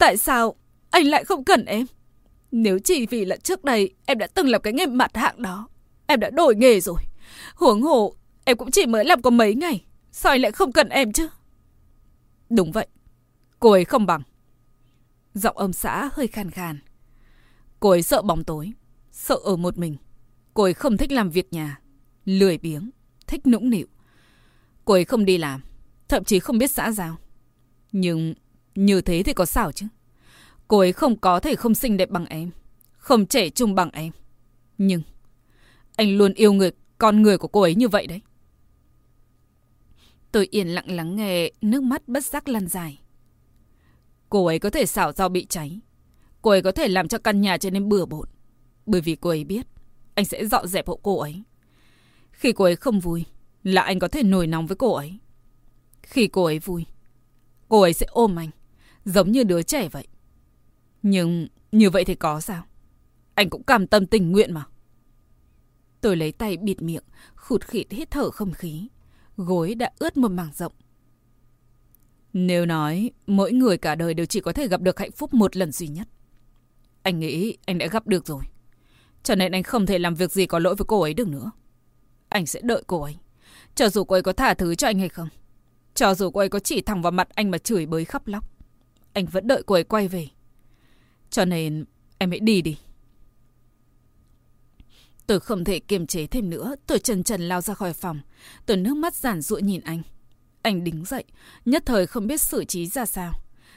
Tại sao anh lại không cần em? Nếu chỉ vì là trước đây em đã từng làm cái nghề mặt hạng đó, em đã đổi nghề rồi. Huống hồ, em cũng chỉ mới làm có mấy ngày, sao anh lại không cần em chứ? Đúng vậy, cô ấy không bằng. Giọng âm xã hơi khàn khàn. Cô ấy sợ bóng tối, sợ ở một mình. Cô ấy không thích làm việc nhà, lười biếng, thích nũng nịu. Cô ấy không đi làm, thậm chí không biết xã giao. Nhưng như thế thì có sao chứ? Cô ấy không có thể không xinh đẹp bằng em, không trẻ trung bằng em. Nhưng anh luôn yêu người con người của cô ấy như vậy đấy. Tôi yên lặng lắng nghe nước mắt bất giác lan dài. Cô ấy có thể xảo rau bị cháy. Cô ấy có thể làm cho căn nhà trở nên bừa bộn. Bởi vì cô ấy biết anh sẽ dọn dẹp hộ cô ấy. Khi cô ấy không vui là anh có thể nổi nóng với cô ấy. Khi cô ấy vui, cô ấy sẽ ôm anh, giống như đứa trẻ vậy. Nhưng như vậy thì có sao? Anh cũng cảm tâm tình nguyện mà. Tôi lấy tay bịt miệng, khụt khịt hít thở không khí. Gối đã ướt một mảng rộng. Nếu nói mỗi người cả đời đều chỉ có thể gặp được hạnh phúc một lần duy nhất. Anh nghĩ anh đã gặp được rồi. Cho nên anh không thể làm việc gì có lỗi với cô ấy được nữa. Anh sẽ đợi cô ấy. Cho dù cô ấy có thả thứ cho anh hay không. Cho dù cô ấy có chỉ thẳng vào mặt anh mà chửi bới khắp lóc. Anh vẫn đợi cô ấy quay về. Cho nên em hãy đi đi. Tôi không thể kiềm chế thêm nữa. Tôi trần trần lao ra khỏi phòng. Tôi nước mắt giản dụa nhìn anh. Anh đứng dậy, nhất thời không biết xử trí ra sao.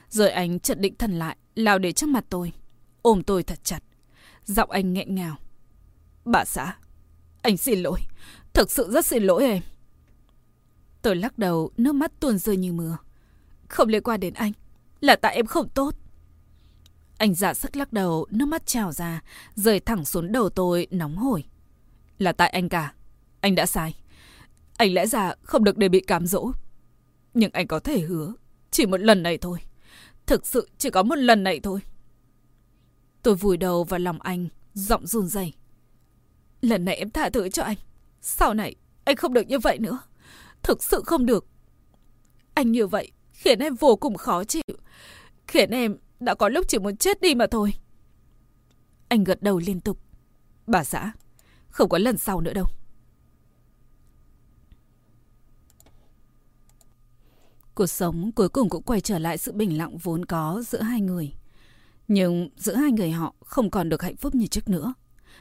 Rồi anh chợt định thần lại, lao đến trước mặt tôi. Ôm tôi thật chặt. Giọng anh nghẹn ngào. Bà xã, anh xin lỗi. Thực sự rất xin lỗi em. Tôi lắc đầu, nước mắt tuôn rơi như mưa. Không liên quan đến anh. Là tại em không tốt. Anh giả sức lắc đầu, nước mắt trào ra, rời thẳng xuống đầu tôi, nóng hổi. Là tại anh cả. Anh đã sai. Anh lẽ ra không được để bị cám dỗ. Nhưng anh có thể hứa, chỉ một lần này thôi. Thực sự chỉ có một lần này thôi. Tôi vùi đầu vào lòng anh, giọng run rẩy. Lần này em tha thứ cho anh. Sau này, anh không được như vậy nữa. Thực sự không được. Anh như vậy khiến em vô cùng khó chịu. Khiến em đã có lúc chỉ muốn chết đi mà thôi. Anh gật đầu liên tục. Bà xã, không có lần sau nữa đâu. Cuộc sống cuối cùng cũng quay trở lại sự bình lặng vốn có giữa hai người. Nhưng giữa hai người họ không còn được hạnh phúc như trước nữa.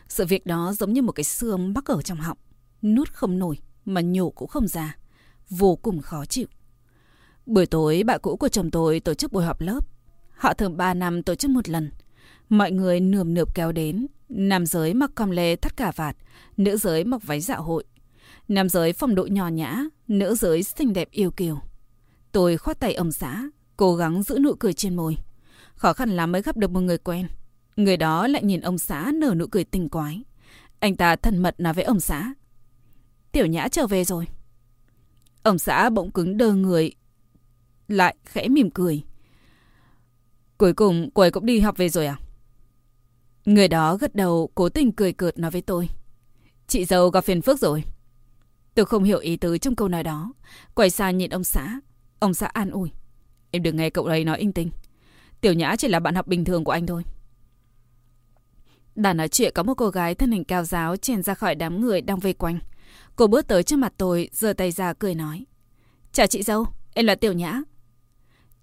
Sự việc đó giống như một cái xương mắc ở trong họng. Nuốt không nổi mà nhổ cũng không ra. Vô cùng khó chịu. Buổi tối bạn cũ của chồng tôi tổ chức buổi họp lớp. Họ thường 3 năm tổ chức một lần. Mọi người nườm nượp kéo đến. Nam giới mặc com lê thắt cả vạt. Nữ giới mặc váy dạ hội. Nam giới phong độ nhỏ nhã. Nữ giới xinh đẹp yêu kiều. Tôi khoát tay ông xã, cố gắng giữ nụ cười trên môi. Khó khăn lắm mới gặp được một người quen. Người đó lại nhìn ông xã nở nụ cười tình quái. Anh ta thân mật nói với ông xã. Tiểu nhã trở về rồi. Ông xã bỗng cứng đơ người. Lại khẽ mỉm cười. Cuối cùng cô ấy cũng đi học về rồi à? Người đó gật đầu cố tình cười cợt nói với tôi. Chị dâu gặp phiền phức rồi. Tôi không hiểu ý tứ trong câu nói đó. Quay sang nhìn ông xã. Ông xã an ủi. Em đừng nghe cậu ấy nói in tinh. Tiểu Nhã chỉ là bạn học bình thường của anh thôi. Đã nói chuyện có một cô gái thân hình cao giáo chèn ra khỏi đám người đang vây quanh. Cô bước tới trước mặt tôi, giơ tay ra cười nói. Chào chị dâu, em là Tiểu Nhã.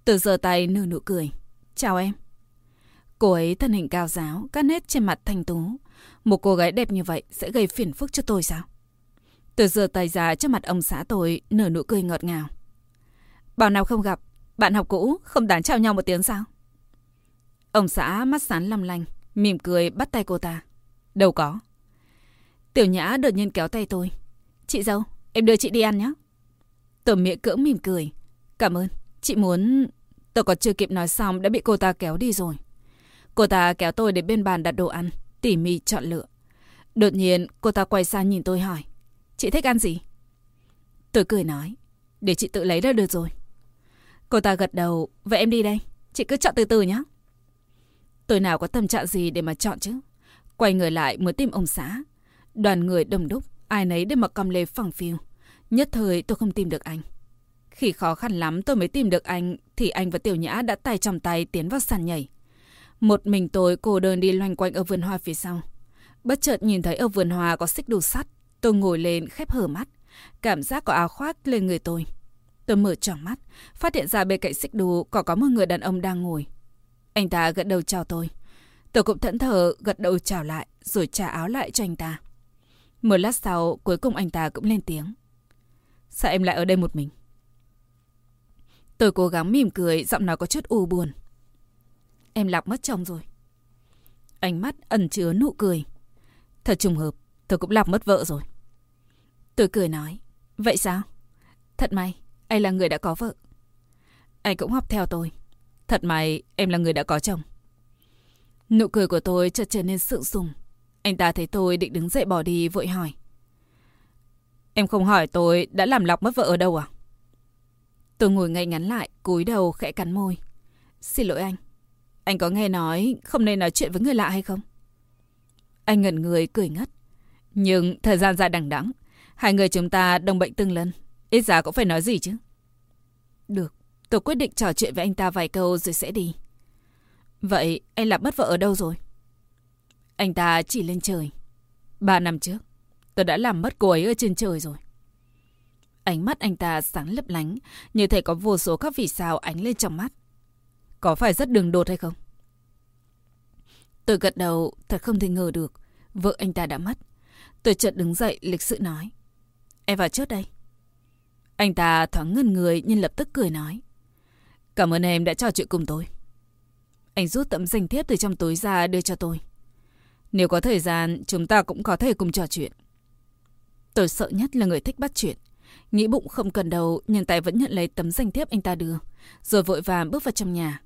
tôi giơ tay nở nụ cười. Chào em. Cô ấy thân hình cao giáo, cắt nét trên mặt thanh tú. Một cô gái đẹp như vậy sẽ gây phiền phức cho tôi sao? Từ giơ tay ra trước mặt ông xã tôi, nở nụ cười ngọt ngào. Bảo nào không gặp, bạn học cũ không đáng chào nhau một tiếng sao? Ông xã mắt sán lăm lanh, mỉm cười bắt tay cô ta. Đâu có. Tiểu Nhã đột nhiên kéo tay tôi. Chị dâu, em đưa chị đi ăn nhé. Tôi miệng cưỡng mỉm cười. Cảm ơn. Chị muốn... Tôi còn chưa kịp nói xong đã bị cô ta kéo đi rồi. Cô ta kéo tôi đến bên bàn đặt đồ ăn, tỉ mỉ chọn lựa. Đột nhiên, cô ta quay sang nhìn tôi hỏi. Chị thích ăn gì? Tôi cười nói. Để chị tự lấy ra được rồi. Cô ta gật đầu. Vậy em đi đây. Chị cứ chọn từ từ nhé. Tôi nào có tâm trạng gì để mà chọn chứ? Quay người lại mới tìm ông xã. Đoàn người đông đúc, ai nấy đều mặc cầm lê phẳng phiu. Nhất thời tôi không tìm được anh. Khi khó khăn lắm tôi mới tìm được anh, thì anh và Tiểu Nhã đã tay trong tay tiến vào sàn nhảy. Một mình tôi cô đơn đi loanh quanh ở vườn hoa phía sau. Bất chợt nhìn thấy ở vườn hoa có xích đu sắt. Tôi ngồi lên khép hở mắt. Cảm giác có áo khoác lên người tôi. Tôi mở tròn mắt, phát hiện ra bên cạnh xích đu có có một người đàn ông đang ngồi. Anh ta gật đầu chào tôi. Tôi cũng thẫn thờ gật đầu chào lại rồi trả áo lại cho anh ta. Một lát sau cuối cùng anh ta cũng lên tiếng. Sao em lại ở đây một mình? Tôi cố gắng mỉm cười, giọng nói có chút u buồn. Em lạc mất chồng rồi. Ánh mắt ẩn chứa nụ cười. Thật trùng hợp, tôi cũng lạc mất vợ rồi. Tôi cười nói. Vậy sao? Thật may, anh là người đã có vợ. Anh cũng học theo tôi. Thật may, em là người đã có chồng. Nụ cười của tôi chợt trở nên sượng sùng. Anh ta thấy tôi định đứng dậy bỏ đi vội hỏi. Em không hỏi tôi đã làm lọc mất vợ ở đâu à? Tôi ngồi ngay ngắn lại, cúi đầu khẽ cắn môi. Xin lỗi anh. Anh có nghe nói không nên nói chuyện với người lạ hay không? Anh ngẩn người cười ngất. Nhưng thời gian dài đằng đẵng, hai người chúng ta đồng bệnh tương lân. Ít ra cũng phải nói gì chứ. Được, tôi quyết định trò chuyện với anh ta vài câu rồi sẽ đi. Vậy anh Lạc mất vợ ở đâu rồi? Anh ta chỉ lên trời. Ba năm trước, tôi đã làm mất cô ấy ở trên trời rồi. Ánh mắt anh ta sáng lấp lánh, như thể có vô số các vì sao ánh lên trong mắt. Có phải rất đường đột hay không? Tôi gật đầu, thật không thể ngờ được. Vợ anh ta đã mất. Tôi chợt đứng dậy, lịch sự nói. Em vào trước đây. Anh ta thoáng ngần người nhưng lập tức cười nói. Cảm ơn em đã trò chuyện cùng tôi. Anh rút tấm danh thiếp từ trong túi ra đưa cho tôi. Nếu có thời gian, chúng ta cũng có thể cùng trò chuyện. Tôi sợ nhất là người thích bắt chuyện. Nghĩ bụng không cần đầu, nhưng tài vẫn nhận lấy tấm danh thiếp anh ta đưa. Rồi vội vàng bước vào trong nhà.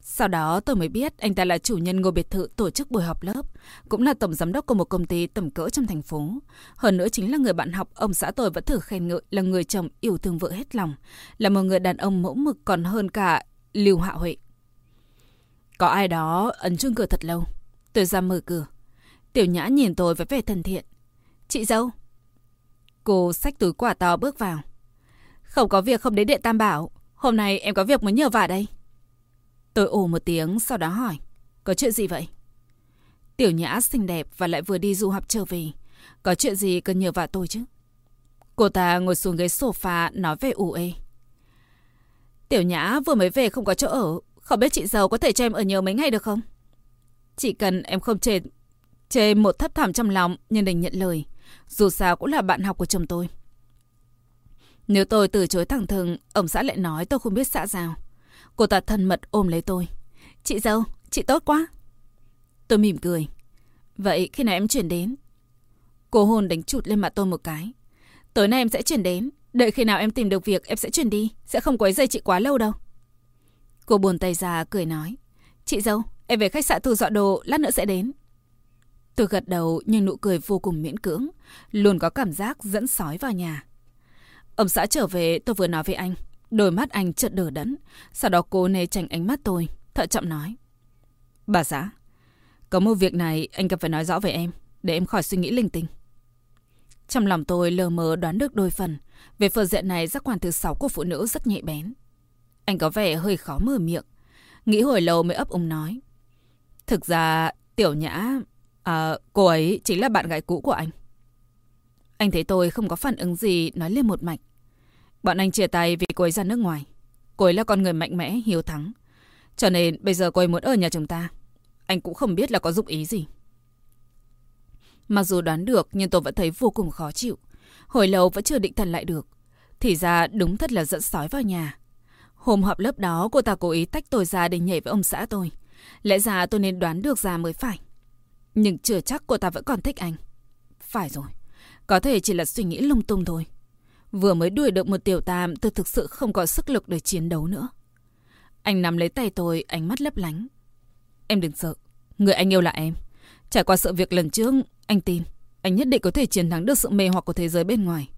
Sau đó tôi mới biết anh ta là chủ nhân ngôi biệt thự tổ chức buổi họp lớp, cũng là tổng giám đốc của một công ty tầm cỡ trong thành phố. Hơn nữa chính là người bạn học ông xã tôi vẫn thử khen ngợi là người chồng yêu thương vợ hết lòng, là một người đàn ông mẫu mực còn hơn cả Lưu Hạ Huệ. Có ai đó ấn chuông cửa thật lâu. Tôi ra mở cửa. Tiểu Nhã nhìn tôi với vẻ thân thiện. Chị dâu. Cô xách túi quả to bước vào. Không có việc không đến điện Tam Bảo. Hôm nay em có việc muốn nhờ vả đây. Tôi ồ một tiếng sau đó hỏi. Có chuyện gì vậy? Tiểu Nhã xinh đẹp và lại vừa đi du học trở về. Có chuyện gì cần nhờ vả tôi chứ? Cô ta ngồi xuống ghế sofa nói về ủ ê. Tiểu Nhã vừa mới về không có chỗ ở. Không biết chị giàu có thể cho em ở nhờ mấy ngày được không? Chỉ cần em không chê, chê một thấp thỏm trong lòng nhưng đành nhận lời. Dù sao cũng là bạn học của chồng tôi. Nếu tôi từ chối thẳng thừng, ông xã lại nói tôi không biết xã giao. Cô ta thân mật ôm lấy tôi. Chị dâu, chị tốt quá. Tôi mỉm cười. Vậy khi nào em chuyển đến? Cô hôn đánh chụt lên mặt tôi một cái. Tối nay em sẽ chuyển đến. Đợi khi nào em tìm được việc em sẽ chuyển đi. Sẽ không quấy dây chị quá lâu đâu. Cô buồn tay ra cười nói. Chị dâu, em về khách sạn thu dọn đồ, lát nữa sẽ đến. Tôi gật đầu nhưng nụ cười vô cùng miễn cưỡng. Luôn có cảm giác dẫn sói vào nhà. Ông xã trở về tôi vừa nói với anh. Đôi mắt anh chợt đờ đẫn. Sau đó cô né tránh ánh mắt tôi. Thợ chậm nói. Bà xã, có một việc này anh cần phải nói rõ với em. Để em khỏi suy nghĩ linh tinh. Trong lòng tôi lờ mờ đoán được đôi phần. Về phương diện này giác quan thứ sáu của phụ nữ rất nhạy bén. Anh có vẻ hơi khó mở miệng. Nghĩ hồi lâu mới ấp úng nói. Thực ra, Tiểu Nhã, à, cô ấy chính là bạn gái cũ của anh. Anh thấy tôi không có phản ứng gì nói lên một mạch. Bọn anh chia tay vì cô ấy ra nước ngoài. Cô ấy là con người mạnh mẽ, hiếu thắng. Cho nên bây giờ cô ấy muốn ở nhà chúng ta. Anh cũng không biết là có dụng ý gì. Mặc dù đoán được nhưng tôi vẫn thấy vô cùng khó chịu. Hồi lâu vẫn chưa định thần lại được. Thì ra đúng thật là dẫn sói vào nhà. Hôm họp lớp đó cô ta cố ý tách tôi ra để nhảy với ông xã tôi. Lẽ ra tôi nên đoán được ra mới phải. Nhưng chưa chắc cô ta vẫn còn thích anh. Phải rồi. Có thể chỉ là suy nghĩ lung tung thôi. Vừa mới đuổi được một tiểu tam tôi thực sự không có sức lực để chiến đấu nữa. Anh nắm lấy tay tôi, ánh mắt lấp lánh. Em đừng sợ. Người anh yêu là em. Trải qua sự việc lần trước, anh tin. Anh nhất định có thể chiến thắng được sự mê hoặc của thế giới bên ngoài.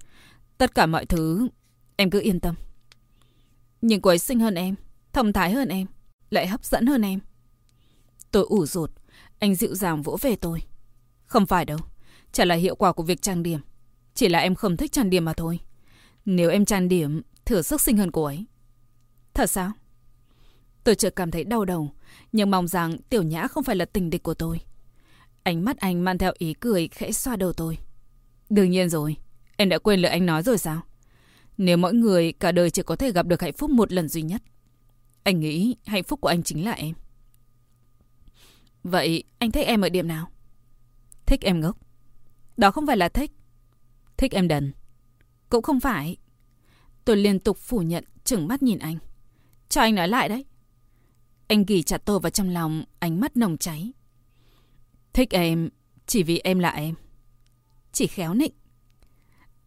Tất cả mọi thứ, em cứ yên tâm. Nhưng cô ấy xinh hơn em, thông thái hơn em, lại hấp dẫn hơn em. Tôi ủ rột, anh dịu dàng vỗ về tôi. Không phải đâu, chả là hiệu quả của việc trang điểm. Chỉ là em không thích trang điểm mà thôi. Nếu em trang điểm, thử sức sinh hơn cô ấy. Thật sao? Tôi chợt cảm thấy đau đầu, nhưng mong rằng Tiểu Nhã không phải là tình địch của tôi. Ánh mắt anh mang theo ý cười khẽ xoa đầu tôi. Đương nhiên rồi, em đã quên lời anh nói rồi sao? Nếu mỗi người cả đời chỉ có thể gặp được hạnh phúc một lần duy nhất. Anh nghĩ hạnh phúc của anh chính là em. Vậy anh thích em ở điểm nào? Thích em ngốc. Đó không phải là thích. Thích em đần. Cũng không phải. Tôi liên tục phủ nhận, chừng mắt nhìn anh. Cho anh nói lại đấy. Anh ghi chặt tôi vào trong lòng, ánh mắt nồng cháy. Thích em, chỉ vì em là em. Chỉ khéo nịnh.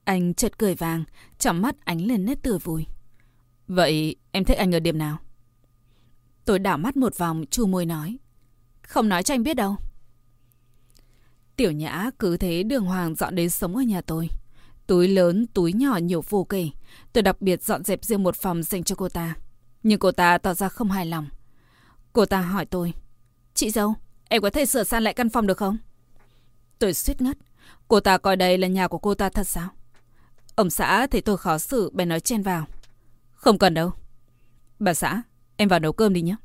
Anh chợt cười vàng, trong mắt ánh lên nét tươi vui. Vậy em thích anh ở điểm nào? Tôi đảo mắt một vòng, chu môi nói. Không nói cho anh biết đâu. Tiểu Nhã cứ thế đường hoàng dọn đến sống ở nhà tôi. Túi lớn, túi nhỏ nhiều vô kể. Tôi đặc biệt dọn dẹp riêng một phòng dành cho cô ta. Nhưng cô ta tỏ ra không hài lòng. Cô ta hỏi tôi. Chị dâu, em có thể sửa sang lại căn phòng được không? Tôi suýt ngất. Cô ta coi đây là nhà của cô ta thật sao? Ông xã thấy tôi khó xử bèn nói chen vào. Không cần đâu. Bà xã, em vào nấu cơm đi nhé.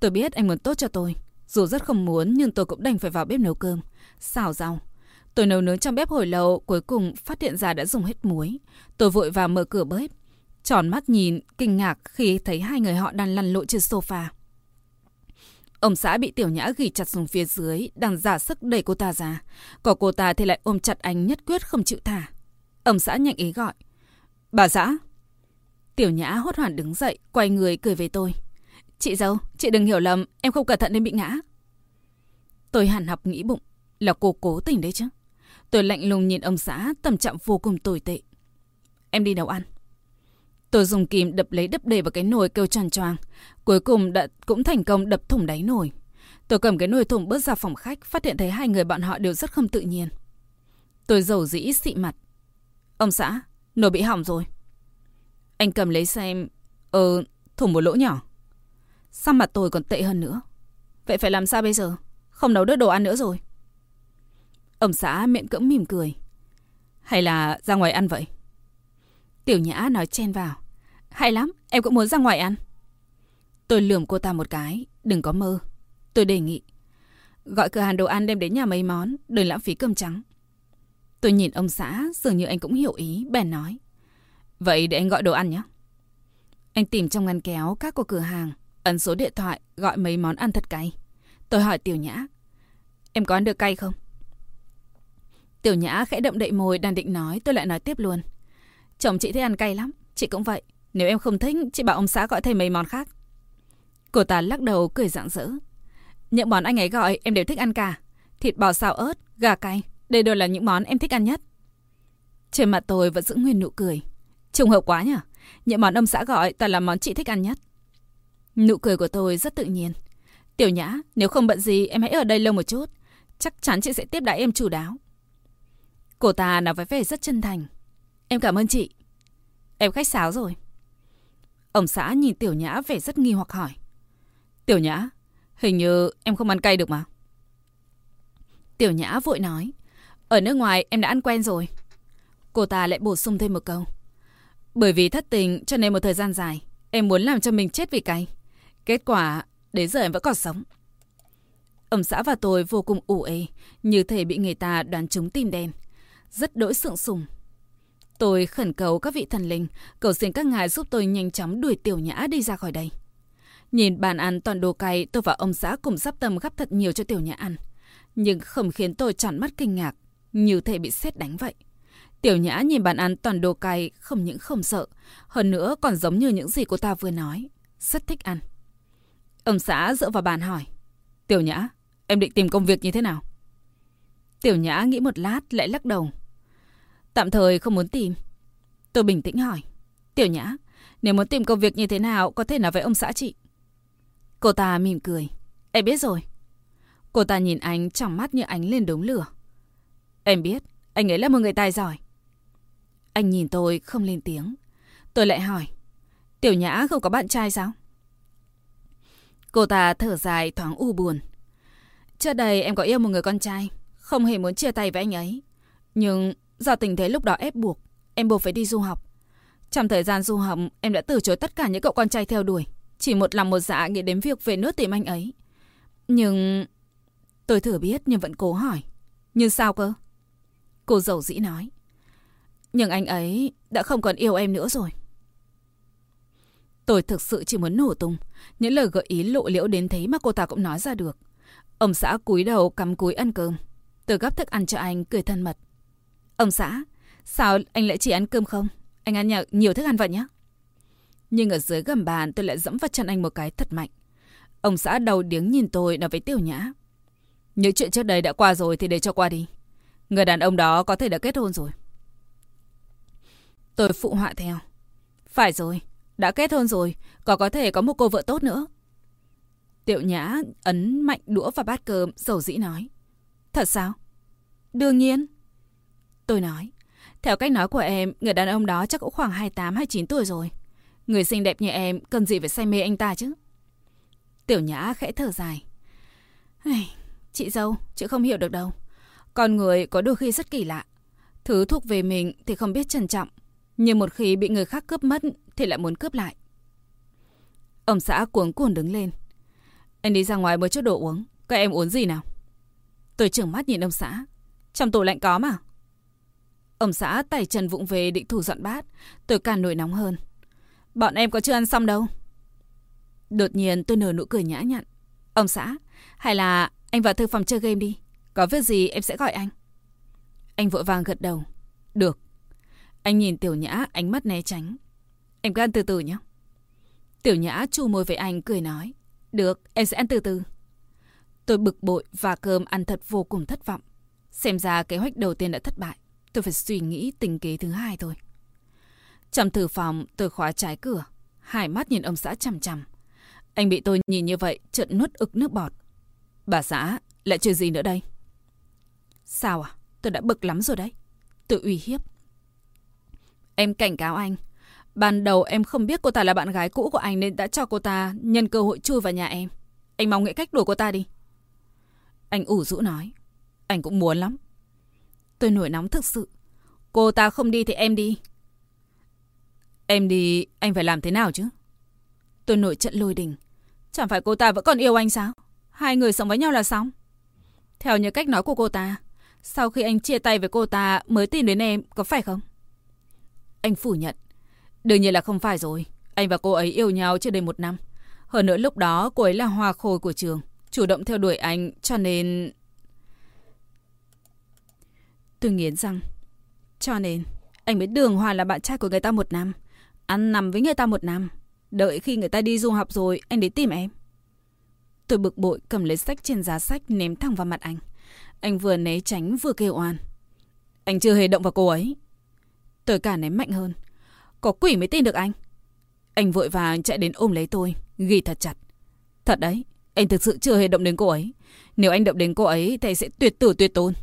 Tôi biết anh muốn tốt cho tôi. Dù rất không muốn nhưng tôi cũng đành phải vào bếp nấu cơm. Xào rau. Tôi nấu nướng trong bếp hồi lâu, cuối cùng phát hiện ra đã dùng hết muối. Tôi vội vào mở cửa bếp. Tròn mắt nhìn, kinh ngạc khi thấy hai người họ đang lăn lộn trên sofa. Ông xã bị tiểu nhã ghi chặt xuống phía dưới, đang giả sức đẩy cô ta ra. Còn cô ta thì lại ôm chặt anh nhất quyết không chịu thả. Ông xã nhanh ý gọi. Bà xã. Tiểu nhã hốt hoảng đứng dậy, quay người cười về tôi. Chị dâu, chị đừng hiểu lầm, em không cẩn thận nên bị ngã. Tôi hẳn học nghĩ bụng, là cô cố tình đấy chứ. Tôi lạnh lùng nhìn ông xã, tâm trạng vô cùng tồi tệ. Em đi nấu ăn. Tôi dùng kìm đập lấy đập đầy vào cái nồi kêu tròn choàng. Cuối cùng đã cũng thành công đập thủng đáy nồi. Tôi cầm cái nồi thủng bước ra phòng khách, phát hiện thấy hai người bọn họ đều rất không tự nhiên. Tôi dầu dĩ xị mặt. Ông xã, nồi bị hỏng rồi. Anh cầm lấy xem... Ờ, thủng một lỗ nhỏ. Sao mặt tôi còn tệ hơn nữa. Vậy phải làm sao bây giờ? Không nấu được đồ ăn nữa rồi. Ông xã miệng cưỡng mỉm cười. Hay là ra ngoài ăn vậy? Tiểu Nhã nói chen vào. Hay lắm, em cũng muốn ra ngoài ăn. Tôi lườm cô ta một cái, đừng có mơ. Tôi đề nghị. Gọi cửa hàng đồ ăn đem đến nhà mấy món, đừng lãng phí cơm trắng. Tôi nhìn ông xã, dường như anh cũng hiểu ý, bèn nói. Vậy để anh gọi đồ ăn nhé. Anh tìm trong ngăn kéo các của cửa hàng, ấn số điện thoại, gọi mấy món ăn thật cay. Tôi hỏi Tiểu Nhã. Em có ăn được cay không? Tiểu Nhã khẽ đậm đậy môi đang định nói, tôi lại nói tiếp luôn. Chồng chị thích ăn cay lắm, chị cũng vậy. Nếu em không thích, chị bảo ông xã gọi thêm mấy món khác. Cô ta lắc đầu cười rạng rỡ. Những món anh ấy gọi em đều thích ăn cả. Thịt bò xào ớt, gà cay, đây đều là những món em thích ăn nhất. Trên mặt tôi vẫn giữ nguyên nụ cười. Trùng hợp quá nhỉ? Những món ông xã gọi toàn là món chị thích ăn nhất. Nụ cười của tôi rất tự nhiên. Tiểu Nhã, nếu không bận gì em hãy ở đây lâu một chút. Chắc chắn chị sẽ tiếp đãi em chủ đáo. Cô ta nói với vẻ rất chân thành. Em cảm ơn chị. Em khách sáo rồi. Ông xã nhìn Tiểu Nhã vẻ rất nghi hoặc hỏi. Tiểu Nhã, hình như em không ăn cay được mà. Tiểu Nhã vội nói. Ở nước ngoài em đã ăn quen rồi. Cô ta lại bổ sung thêm một câu. Bởi vì thất tình cho nên một thời gian dài, em muốn làm cho mình chết vì cay. Kết quả, đến giờ em vẫn còn sống. Ông xã và tôi vô cùng ủ ê, như thể bị người ta đoán trúng tim đen. Rất đỗi sượng sùng. Tôi khẩn cầu các vị thần linh, cầu xin các ngài giúp tôi nhanh chóng đuổi tiểu nhã đi ra khỏi đây. Nhìn bàn ăn toàn đồ cay, tôi và ông xã cùng sắp tâm gắp thật nhiều cho tiểu nhã ăn. Nhưng không khiến tôi tròn mắt kinh ngạc, như thể bị sét đánh vậy. Tiểu nhã nhìn bàn ăn toàn đồ cay, không những không sợ, hơn nữa còn giống như những gì cô ta vừa nói. Rất thích ăn. Ông xã dựa vào bàn hỏi. Tiểu nhã, em định tìm công việc như thế nào? Tiểu nhã nghĩ một lát lại lắc đầu. Tạm thời không muốn tìm. Tôi bình tĩnh hỏi. Tiểu nhã, nếu muốn tìm công việc như thế nào có thể nói với ông xã chị. Cô ta mỉm cười. Em biết rồi. Cô ta nhìn anh trong mắt như ánh lên đống lửa. Em biết, anh ấy là một người tài giỏi. Anh nhìn tôi không lên tiếng. Tôi lại hỏi. Tiểu Nhã không có bạn trai sao? Cô ta thở dài thoáng u buồn. Trước đây em có yêu một người con trai. Không hề muốn chia tay với anh ấy. Nhưng do tình thế lúc đó ép buộc, em buộc phải đi du học. Trong thời gian du học, em đã từ chối tất cả những cậu con trai theo đuổi. Chỉ một lòng một dạ nghĩ đến việc về nước tìm anh ấy. Nhưng... Tôi thử biết nhưng vẫn cố hỏi. Nhưng sao cơ? Cô dầu dĩ nói. Nhưng anh ấy đã không còn yêu em nữa rồi. Tôi thực sự chỉ muốn nổ tung. Những lời gợi ý lộ liễu đến thế mà cô ta cũng nói ra được. Ông xã cúi đầu cắm cúi ăn cơm. Tôi gắp thức ăn cho anh, cười thân mật. Ông xã, sao anh lại chỉ ăn cơm không? Anh ăn nhiều thức ăn vậy nhé. Nhưng ở dưới gầm bàn tôi lại dẫm vào chân anh một cái thật mạnh. Ông xã đầu điếng nhìn tôi nói với Tiểu Nhã. Những chuyện trước đây đã qua rồi thì để cho qua đi. Người đàn ông đó có thể đã kết hôn rồi. Tôi phụ họa theo. Phải rồi, đã kết hôn rồi, còn có thể có một cô vợ tốt nữa. Tiểu Nhã ấn mạnh đũa vào bát cơm, dầu dĩ nói. Thật sao? Đương nhiên. Tôi nói. Theo cách nói của em, người đàn ông đó chắc cũng khoảng 28-29 tuổi rồi. Người xinh đẹp như em, cần gì phải say mê anh ta chứ? Tiểu Nhã khẽ thở dài. Chị dâu, chị không hiểu được đâu. Con người có đôi khi rất kỳ lạ. Thứ thuộc về mình thì không biết trân trọng. Nhưng một khi bị người khác cướp mất thì lại muốn cướp lại. Ông xã cuống cuồng đứng lên. Anh đi ra ngoài mua chút đồ uống. Các em uống gì nào? Tôi trưởng mắt nhìn ông xã. Trong tủ lạnh có mà. Ông xã tay chân vụng về định thủ dọn bát. Tôi càng nổi nóng hơn. Bọn em có chưa ăn xong đâu. Đột nhiên tôi nở nụ cười nhã nhặn. Ông xã, hay là anh vào thư phòng chơi game đi. Có việc gì em sẽ gọi anh. Anh vội vàng gật đầu. Được. Anh nhìn Tiểu Nhã ánh mắt né tránh. Em cứ ăn từ từ nhé. Tiểu Nhã chu môi với anh cười nói. Được, em sẽ ăn từ từ. Tôi bực bội và cơm ăn thật vô cùng thất vọng. Xem ra kế hoạch đầu tiên đã thất bại. Tôi phải suy nghĩ tình kế thứ hai thôi. Trong thử phòng, tôi khóa trái cửa. Hai mắt nhìn ông xã chằm chằm. Anh bị tôi nhìn như vậy, chợt nuốt ực nước bọt. Bà xã, lại chuyện gì nữa đây? Sao à? Tôi đã bực lắm rồi đấy. Tôi uy hiếp. Em cảnh cáo anh. Ban đầu em không biết cô ta là bạn gái cũ của anh nên đã cho cô ta nhân cơ hội chui vào nhà em. Anh mong nghĩ cách đuổi cô ta đi. Anh ủ rũ nói. Anh cũng muốn lắm. Tôi nổi nóng thực sự. Cô ta không đi thì em đi. Em đi, anh phải làm thế nào chứ? Tôi nổi trận lôi đình. Chẳng phải cô ta vẫn còn yêu anh sao? Hai người sống với nhau là xong. Theo như cách nói của cô ta, sau khi anh chia tay với cô ta mới tìm đến em, có phải không? Anh phủ nhận. Đương nhiên là không phải rồi. Anh và cô ấy yêu nhau chưa đầy một năm. Hơn nữa lúc đó cô ấy là hoa khôi của trường. Chủ động theo đuổi anh cho nên... Tôi nghiến răng. Cho nên, anh mới đường hòa là bạn trai của người ta một năm. Ăn nằm với người ta một năm. Đợi khi người ta đi du học rồi, anh đến tìm em. Tôi bực bội cầm lấy sách trên giá sách ném thẳng vào mặt anh. Anh vừa né tránh vừa kêu oan. Anh chưa hề động vào cô ấy. Tôi cả ném mạnh hơn. Có quỷ mới tin được anh. Anh vội vàng chạy đến ôm lấy tôi, ghi thật chặt. Thật đấy, anh thực sự chưa hề động đến cô ấy. Nếu anh động đến cô ấy thì sẽ tuyệt tử tuyệt tôn.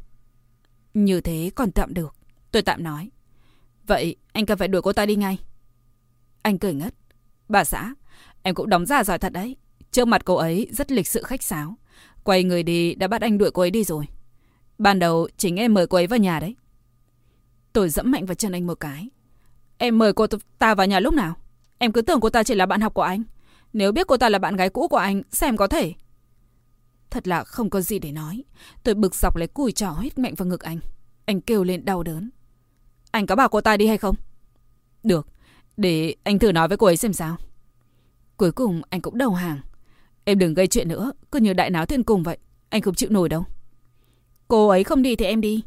Như thế còn tạm được. Tôi tạm nói. Vậy anh cần phải đuổi cô ta đi ngay. Anh cười ngất. Bà xã, em cũng đóng giả giỏi thật đấy. Trước mặt cô ấy rất lịch sự khách sáo. Quay người đi đã bắt anh đuổi cô ấy đi rồi. Ban đầu chính em mời cô ấy vào nhà đấy. Tôi dẫm mạnh vào chân anh một cái. Em mời cô ta vào nhà lúc nào? Em cứ tưởng cô ta chỉ là bạn học của anh. Nếu biết cô ta là bạn gái cũ của anh, xem có thể. Thật là không có gì để nói. Tôi bực dọc lấy cùi trỏ hết mạnh vào ngực anh. Anh kêu lên đau đớn. Anh có bảo cô ta đi hay không? Được, để anh thử nói với cô ấy xem sao. Cuối cùng anh cũng đầu hàng. Em đừng gây chuyện nữa, cứ như đại náo thiên cùng vậy. Anh không chịu nổi đâu. Cô ấy không đi thì em đi.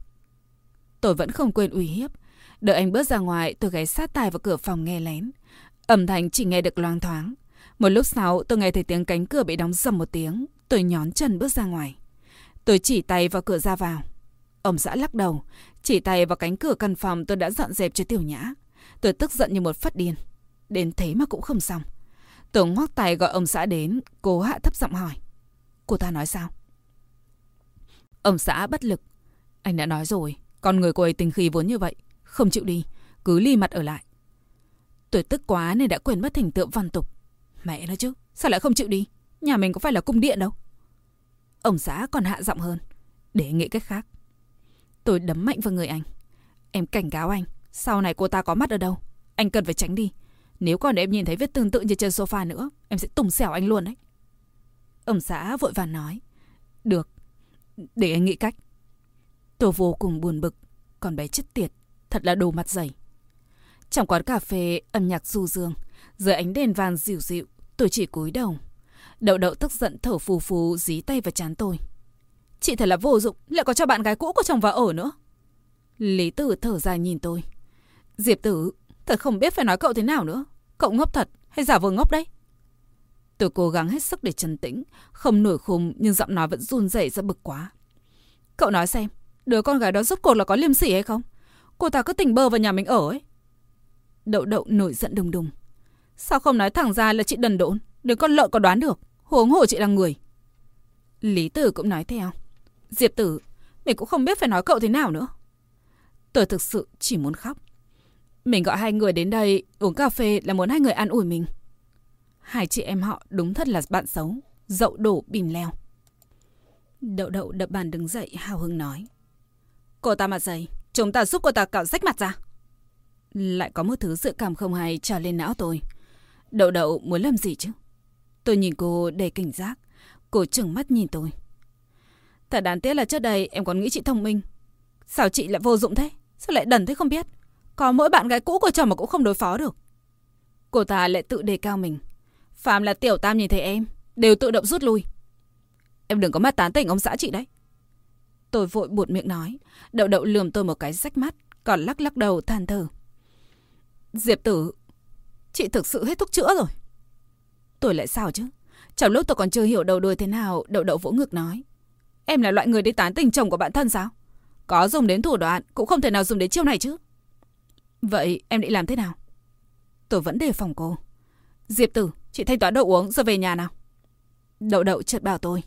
Tôi vẫn không quên uy hiếp. Đợi anh bước ra ngoài, tôi ghé sát tai vào cửa phòng nghe lén. Âm thanh chỉ nghe được loang thoáng. Một lúc sau, tôi nghe thấy tiếng cánh cửa bị đóng dầm một tiếng. Tôi nhón chân bước ra ngoài. Tôi chỉ tay vào cửa ra vào. Ông xã lắc đầu, chỉ tay vào cánh cửa căn phòng tôi đã dọn dẹp cho tiểu nhã. Tôi tức giận như một phát điên. Đến thế mà cũng không xong. Tôi ngoắc tay gọi ông xã đến, cố hạ thấp giọng hỏi. Cô ta nói sao? Ông xã bất lực. Anh đã nói rồi, con người cô ấy tình khí vốn như vậy. Không chịu đi, cứ ly mặt ở lại. Tôi tức quá nên đã quên mất hình tượng văn tục. Mẹ nó chứ, sao lại không chịu đi? Nhà mình có phải là cung điện đâu. Ông xã còn hạ giọng hơn. Để nghĩ cách khác. Tôi đấm mạnh vào người anh. Em cảnh cáo anh. Sau này cô ta có mắt ở đâu. Anh cần phải tránh đi. Nếu còn em nhìn thấy vết tương tự như trên sofa nữa, em sẽ tùng xẻo anh luôn đấy. Ông xã vội vàng nói. Được, để anh nghĩ cách. Tôi vô cùng buồn bực. Còn bé chết tiệt, thật là đồ mặt dày. Trong quán cà phê, âm nhạc du dương. Dưới ánh đèn vàng dịu dịu, tôi chỉ cúi đầu. Đậu đậu tức giận thở phù phù dí tay vào chán tôi. Chị thật là vô dụng, lại có cho bạn gái cũ của chồng vào ở nữa. Lý tử thở dài nhìn tôi. Diệp tử, thật không biết phải nói cậu thế nào nữa. Cậu ngốc thật hay giả vờ ngốc đấy? Tôi cố gắng hết sức để trấn tĩnh, không nổi khùng nhưng giọng nói vẫn run rẩy ra bực quá. Cậu nói xem, đứa con gái đó rốt cuộc là có liêm sỉ hay không? Cô ta cứ tỉnh bơ vào nhà mình ở ấy. Đậu đậu nổi giận đùng đùng. Sao không nói thẳng ra là chị đần độn, đứa con lợn có đoán được, huống hồ chị là người. Lý Tử cũng nói theo. Diệp Tử, mình cũng không biết phải nói cậu thế nào nữa. Tôi thực sự chỉ muốn khóc. Mình gọi hai người đến đây uống cà phê là muốn hai người an ủi mình. Hai chị em họ đúng thật là bạn xấu, dậu đổ bìm leo. Đậu đậu đập bàn đứng dậy hào hứng nói. Cô ta mặt dày, chúng ta giúp cô ta cạo rách mặt ra. Lại có một thứ sự cảm không hay trào lên não tôi. Đậu đậu muốn làm gì chứ? Tôi nhìn cô đầy cảnh giác. Cô trừng mắt nhìn tôi. Thật đáng tiếc là trước đây em còn nghĩ chị thông minh. Sao chị lại vô dụng thế? Sao lại đần thế không biết? Có mỗi bạn gái cũ của chồng mà cũng không đối phó được. Cô ta lại tự đề cao mình. Phạm là tiểu tam nhìn thấy em, đều tự động rút lui. Em đừng có mà tán tỉnh ông xã chị đấy. Tôi vội buột miệng nói. Đậu đậu lườm tôi một cái rách mắt, còn lắc lắc đầu than thở. Diệp tử, chị thực sự hết thuốc chữa rồi. Tôi lại sao chứ? Trong lúc tôi còn chưa hiểu đầu đuôi thế nào, đậu đậu vỗ ngực nói. Em là loại người đi tán tình chồng của bạn thân sao? Có dùng đến thủ đoạn, cũng không thể nào dùng đến chiêu này chứ. Vậy em định làm thế nào? Tôi vẫn đề phòng cô. Diệp tử, chị thanh toán đồ uống rồi về nhà nào. Đậu đậu chợt bảo tôi.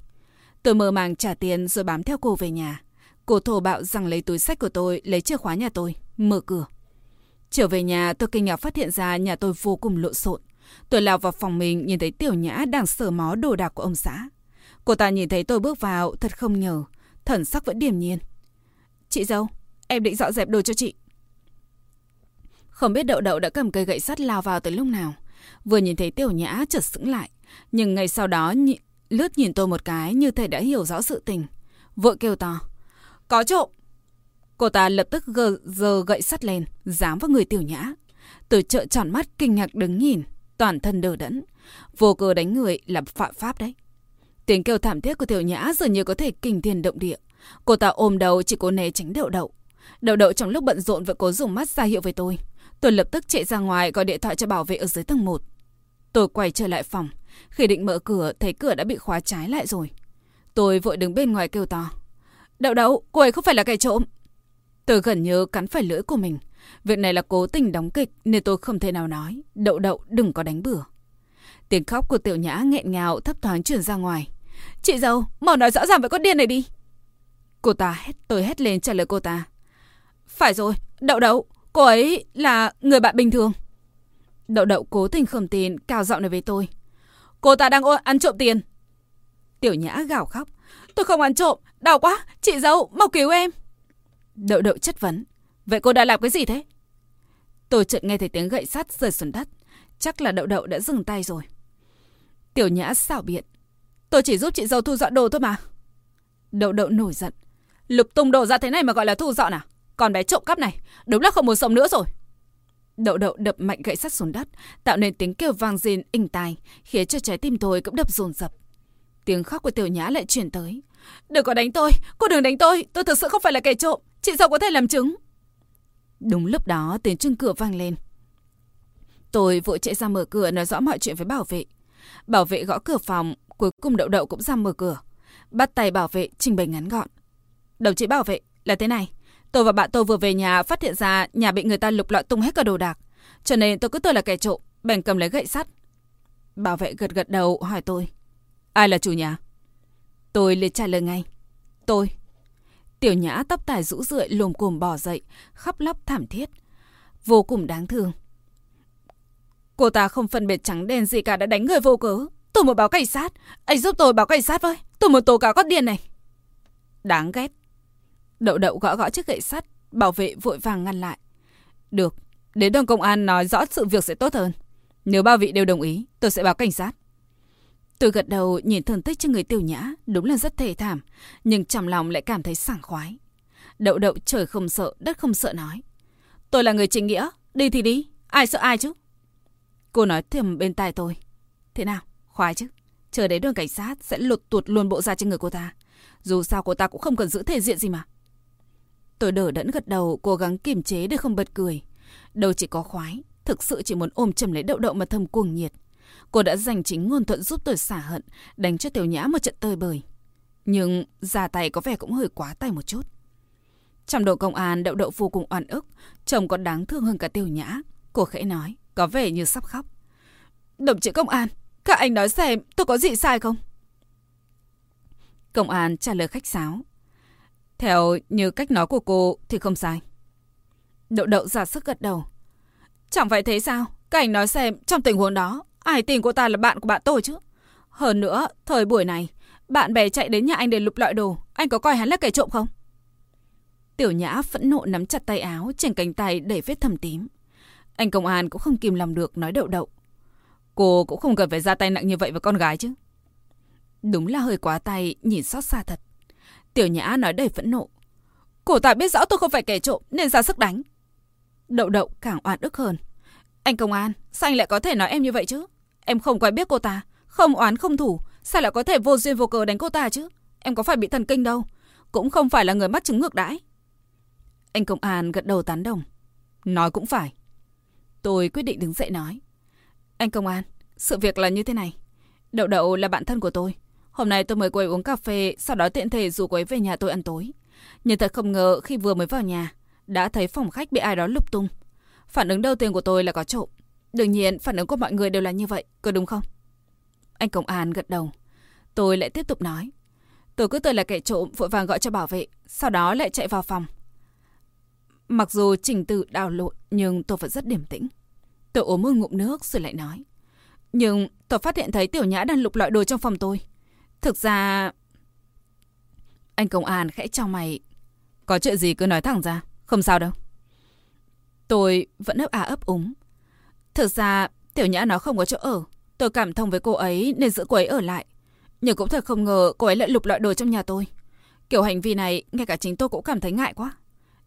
Tôi mơ màng trả tiền rồi bám theo cô về nhà. Cô thổ bạo rằng lấy túi sách của tôi, lấy chìa khóa nhà tôi, mở cửa. Trở về nhà, tôi kinh ngạc phát hiện ra nhà tôi vô cùng lộn xộn. Tôi lao vào phòng mình nhìn thấy tiểu nhã đang sờ mó đồ đạc của ông xã. Cô ta nhìn thấy tôi bước vào, thật không ngờ. Thần sắc vẫn điềm nhiên. Chị dâu, em định dọn dẹp đồ cho chị. Không biết đậu đậu đã cầm cây gậy sắt lao vào tới lúc nào. Vừa nhìn thấy tiểu nhã chợt sững lại. Nhưng ngay sau đó nhị, lướt nhìn tôi một cái như thể đã hiểu rõ sự tình. Vội kêu to. Có trộm! Cô ta lập tức gờ, giờ gậy sắt lên, dám vào người tiểu nhã. Tôi trợn tròn mắt kinh ngạc đứng nhìn, toàn thân đờ đẫn. Vô cơ đánh người là phạm pháp đấy. Tiếng kêu thảm thiết của tiểu nhã dường như có thể kinh thiên động địa. Cô ta ôm đầu chỉ cố né tránh đậu đậu. Đậu đậu trong lúc bận rộn vẫn cố dùng mắt ra hiệu với tôi. Tôi lập tức chạy ra ngoài gọi điện thoại cho bảo vệ ở dưới tầng 1. Tôi quay trở lại phòng. Khi định mở cửa, thấy cửa đã bị khóa trái lại rồi. Tôi vội đứng bên ngoài kêu to. Đậu đậu, cô ấy không phải là kẻ trộm. Tôi gần như cắn phải lưỡi của mình. Việc này là cố tình đóng kịch nên tôi không thể nào nói. Đậu đậu đừng có đánh bừa. Tiếng khóc của tiểu nhã nghẹn ngào thấp thoáng truyền ra ngoài. Chị dâu, mau nói rõ ràng với con điên này đi. Cô ta hét, tôi hét lên trả lời cô ta. Phải rồi, đậu đậu, cô ấy là người bạn bình thường. Đậu đậu cố tình không tin, cao giọng này với tôi. Cô ta đang ăn trộm tiền. Tiểu nhã gào khóc. Tôi không ăn trộm, đau quá, chị dâu, mau cứu em. Đậu đậu chất vấn. Vậy cô đã làm cái gì thế? Tôi chợt nghe thấy tiếng gậy sắt rơi xuống đất. Chắc là đậu đậu đã dừng tay rồi. Tiểu nhã xảo biện. Tôi chỉ giúp chị dâu thu dọn đồ thôi mà. Đậu đậu nổi giận. Lục tung đồ ra thế này mà gọi là thu dọn à? Còn bé trộm cắp này, đúng là không muốn sống nữa rồi. Đậu đậu đập mạnh gậy sắt xuống đất, tạo nên tiếng kêu vang rền inh tai, khiến cho trái tim tôi cũng đập dồn dập. Tiếng khóc của tiểu nhã lại chuyển tới. Đừng có đánh tôi, cô đừng đánh tôi, tôi thực sự không phải là kẻ trộm, chị sao có thể làm chứng. Đúng lúc đó tiếng chuông cửa vang lên. Tôi vội chạy ra mở cửa nói rõ mọi chuyện với bảo vệ. Bảo vệ gõ cửa phòng, cuối cùng đậu đậu cũng ra mở cửa. Bắt tay bảo vệ trình bày ngắn gọn. Đồng chí bảo vệ, là thế này. Tôi và bạn tôi vừa về nhà phát hiện ra nhà bị người ta lục lọi tung hết cả đồ đạc. Cho nên tôi cứ tưởng là kẻ trộm, bèn cầm lấy gậy sắt. Bảo vệ gật gật đầu hỏi tôi. Ai là chủ nhà? Tôi liền trả lời ngay. Tôi. Tiểu nhã tóc tài rũ rượi lồm cồm bỏ dậy, khóc lóc thảm thiết. Vô cùng đáng thương. Cô ta không phân biệt trắng đen gì cả đã đánh người vô cớ. Tôi muốn báo cảnh sát. Anh giúp tôi báo cảnh sát với. Tôi muốn tố cáo con điên này. Đáng ghét. Đậu đậu gõ gõ chiếc gậy sắt. Bảo vệ vội vàng ngăn lại. Được. Đến đồn công an nói rõ sự việc sẽ tốt hơn. Nếu ba vị đều đồng ý, tôi sẽ báo cảnh sát. Tôi gật đầu nhìn thương tích trên người tiểu nhã, đúng là rất thề thảm, nhưng trong lòng lại cảm thấy sảng khoái. Đậu đậu trời không sợ, đất không sợ nói. Tôi là người chính nghĩa, đi thì đi, ai sợ ai chứ? Cô nói thầm bên tai tôi. Thế nào, khoái chứ? Chờ đến đường cảnh sát sẽ lột tuột luôn bộ da trên người cô ta. Dù sao cô ta cũng không cần giữ thể diện gì mà. Tôi đỡ đẫn gật đầu, cố gắng kiềm chế để không bật cười. Đâu chỉ có khoái, thực sự chỉ muốn ôm chầm lấy đậu đậu mà thầm cuồng nhiệt. Cô đã dành chính ngôn thuận giúp tôi xả hận, đánh cho tiểu nhã một trận tơi bời. Nhưng ra tay có vẻ cũng hơi quá tay một chút. Trong đội công an, đậu đậu vô cùng oan ức, chồng còn đáng thương hơn cả tiểu nhã. Cô khẽ nói, có vẻ như sắp khóc. Đồng chí công an, các anh nói xem tôi có gì sai không? Công an trả lời khách sáo. Theo như cách nói của cô thì không sai. Đậu đậu giả sức gật đầu. Chẳng phải thế sao? Các anh nói xem trong tình huống đó Ai tin cô ta là bạn của bạn tôi chứ? Hơn nữa, thời buổi này, bạn bè chạy đến nhà anh để lục lọi đồ, anh có coi hắn là kẻ trộm không? Tiểu Nhã phẫn nộ nắm chặt tay áo, trên cánh tay đầy vết thầm tím. Anh công an cũng không kìm lòng được nói đậu đậu. Cô cũng không cần phải ra tay nặng như vậy với con gái chứ. Đúng là hơi quá tay, nhìn xót xa thật. Tiểu Nhã nói đầy phẫn nộ. Cô ta biết rõ tôi không phải kẻ trộm nên ra sức đánh. Đậu đậu càng oan ức hơn. Anh công an, sao anh lại có thể nói em như vậy chứ? Em không quen biết cô ta, không oán không thủ, sao lại có thể vô duyên vô cớ đánh cô ta chứ? Em có phải bị thần kinh đâu, cũng không phải là người mắc chứng ngược đãi. Anh công an gật đầu tán đồng. Nói cũng phải. Tôi quyết định đứng dậy nói. Anh công an, sự việc là như thế này. Đậu đậu là bạn thân của tôi. Hôm nay tôi mời cô ấy uống cà phê, sau đó tiện thể rủ cô ấy về nhà tôi ăn tối. Nhưng thật không ngờ khi vừa mới vào nhà, đã thấy phòng khách bị ai đó lục tung. Phản ứng đầu tiên của tôi là có trộm. Đương nhiên, phản ứng của mọi người đều là như vậy, có đúng không? Anh công an gật đầu. Tôi lại tiếp tục nói. Tôi cứ tưởng là kẻ trộm vội vàng gọi cho bảo vệ, sau đó lại chạy vào phòng. Mặc dù trình tự đào lộn, nhưng tôi vẫn rất điềm tĩnh. Tôi uống một ngụm nước rồi lại nói. Nhưng tôi phát hiện thấy tiểu nhã đang lục loại đồ trong phòng tôi. Thực ra... Anh công an khẽ cho mày. Có chuyện gì cứ nói thẳng ra, không sao đâu. Tôi vẫn ấp à ấp úng. Thực ra, Tiểu Nhã nó không có chỗ ở. Tôi cảm thông với cô ấy nên giữ cô ấy ở lại. Nhưng cũng thật không ngờ cô ấy lại lục loại đồ trong nhà tôi. Kiểu hành vi này, ngay cả chính tôi cũng cảm thấy ngại quá.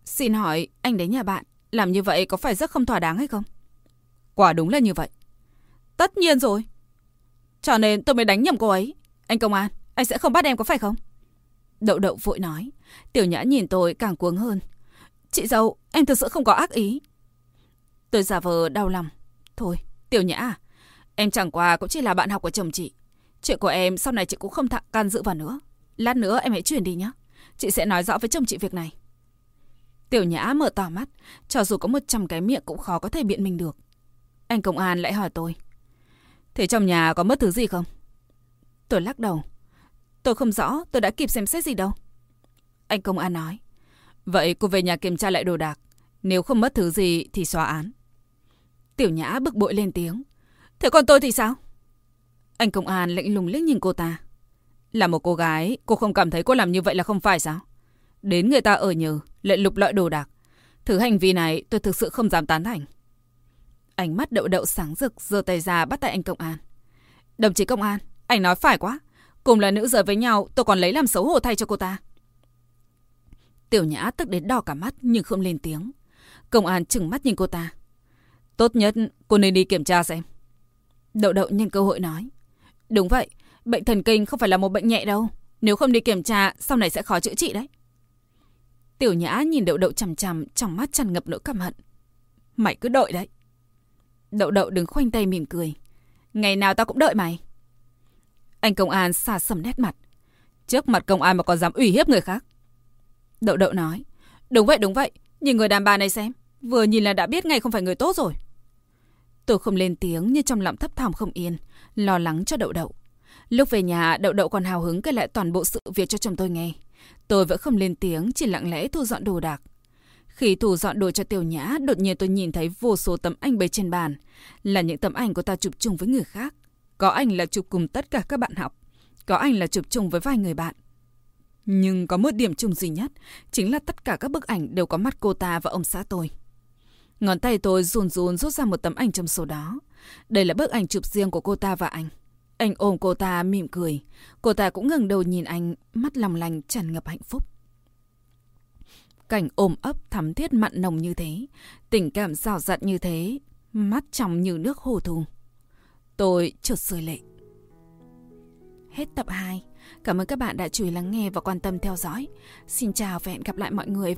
Xin hỏi, anh đến nhà bạn, làm như vậy có phải rất không thỏa đáng hay không? Quả đúng là như vậy. Tất nhiên rồi. Cho nên tôi mới đánh nhầm cô ấy. Anh công an, anh sẽ không bắt em có phải không? Đậu đậu vội nói. Tiểu nhã nhìn tôi càng cuống hơn. Chị dâu, em thực sự không có ác ý. Tôi giả vờ đau lòng. Thôi, Tiểu Nhã à, em chẳng qua cũng chỉ là bạn học của chồng chị. Chuyện của em sau này chị cũng không thặng can dự vào nữa. Lát nữa em hãy chuyển đi nhé. Chị sẽ nói rõ với chồng chị việc này. Tiểu Nhã mở to mắt, cho dù có một trăm cái miệng cũng khó có thể biện mình được. Anh công an lại hỏi tôi. Thế trong nhà có mất thứ gì không? Tôi lắc đầu. Tôi không rõ, tôi đã kịp xem xét gì đâu. Anh công an nói. Vậy cô về nhà kiểm tra lại đồ đạc. Nếu không mất thứ gì thì xóa án. Tiểu Nhã bực bội lên tiếng. Thế còn tôi thì sao? Anh công an lạnh lùng liếc nhìn cô ta. Là một cô gái, cô không cảm thấy cô làm như vậy là không phải sao? Đến người ta ở nhờ, lại lục lọi đồ đạc. Thứ hành vi này tôi thực sự không dám tán thành. Ánh mắt đậu đậu sáng rực, giơ tay ra bắt tay anh công an. Đồng chí công an, anh nói phải quá. Cùng là nữ giới với nhau, tôi còn lấy làm xấu hổ thay cho cô ta. Tiểu Nhã tức đến đỏ cả mắt nhưng không lên tiếng. Công an chừng mắt nhìn cô ta. Tốt nhất cô nên đi kiểm tra xem. Đậu đậu nhân cơ hội nói. Đúng vậy, bệnh thần kinh không phải là một bệnh nhẹ đâu. Nếu không đi kiểm tra, sau này sẽ khó chữa trị đấy. Tiểu Nhã nhìn đậu đậu chằm chằm, trong mắt tràn ngập nỗi căm hận. Mày cứ đợi đấy. Đậu đậu đứng khoanh tay mỉm cười. Ngày nào tao cũng đợi mày. Anh công an xà sầm nét mặt. Trước mặt công an mà còn dám ủy hiếp người khác. Đậu đậu nói. Đúng vậy, đúng vậy. Nhìn người đàn bà này xem. Vừa nhìn là đã biết ngay không phải người tốt rồi. Tôi không lên tiếng nhưng trong lòng thấp thỏm không yên. Lo lắng cho đậu đậu. Lúc về nhà, đậu đậu còn hào hứng kể lại toàn bộ sự việc cho chồng tôi nghe. Tôi vẫn không lên tiếng, chỉ lặng lẽ thu dọn đồ đạc. Khi thu dọn đồ cho tiểu nhã, đột nhiên tôi nhìn thấy vô số tấm ảnh bày trên bàn. Là những tấm ảnh của ta chụp chung với người khác. Có ảnh là chụp cùng tất cả các bạn học. Có ảnh là chụp chung với vài người bạn. Nhưng có một điểm chung duy nhất, chính là tất cả các bức ảnh đều có mắt cô ta và ông xã tôi. Ngón tay tôi run run rút ra một tấm ảnh trong số đó. Đây là bức ảnh chụp riêng của cô ta và anh. Anh ôm cô ta mỉm cười. Cô ta cũng ngẩng đầu nhìn anh, mắt lòng lành tràn ngập hạnh phúc. Cảnh ôm ấp thắm thiết mặn nồng như thế, tình cảm rào rặn như thế, mắt trong như nước hồ thu. Tôi chợt rơi lệ. Hết tập 2. Cảm ơn các bạn đã chú ý lắng nghe và quan tâm theo dõi. Xin chào và hẹn gặp lại mọi người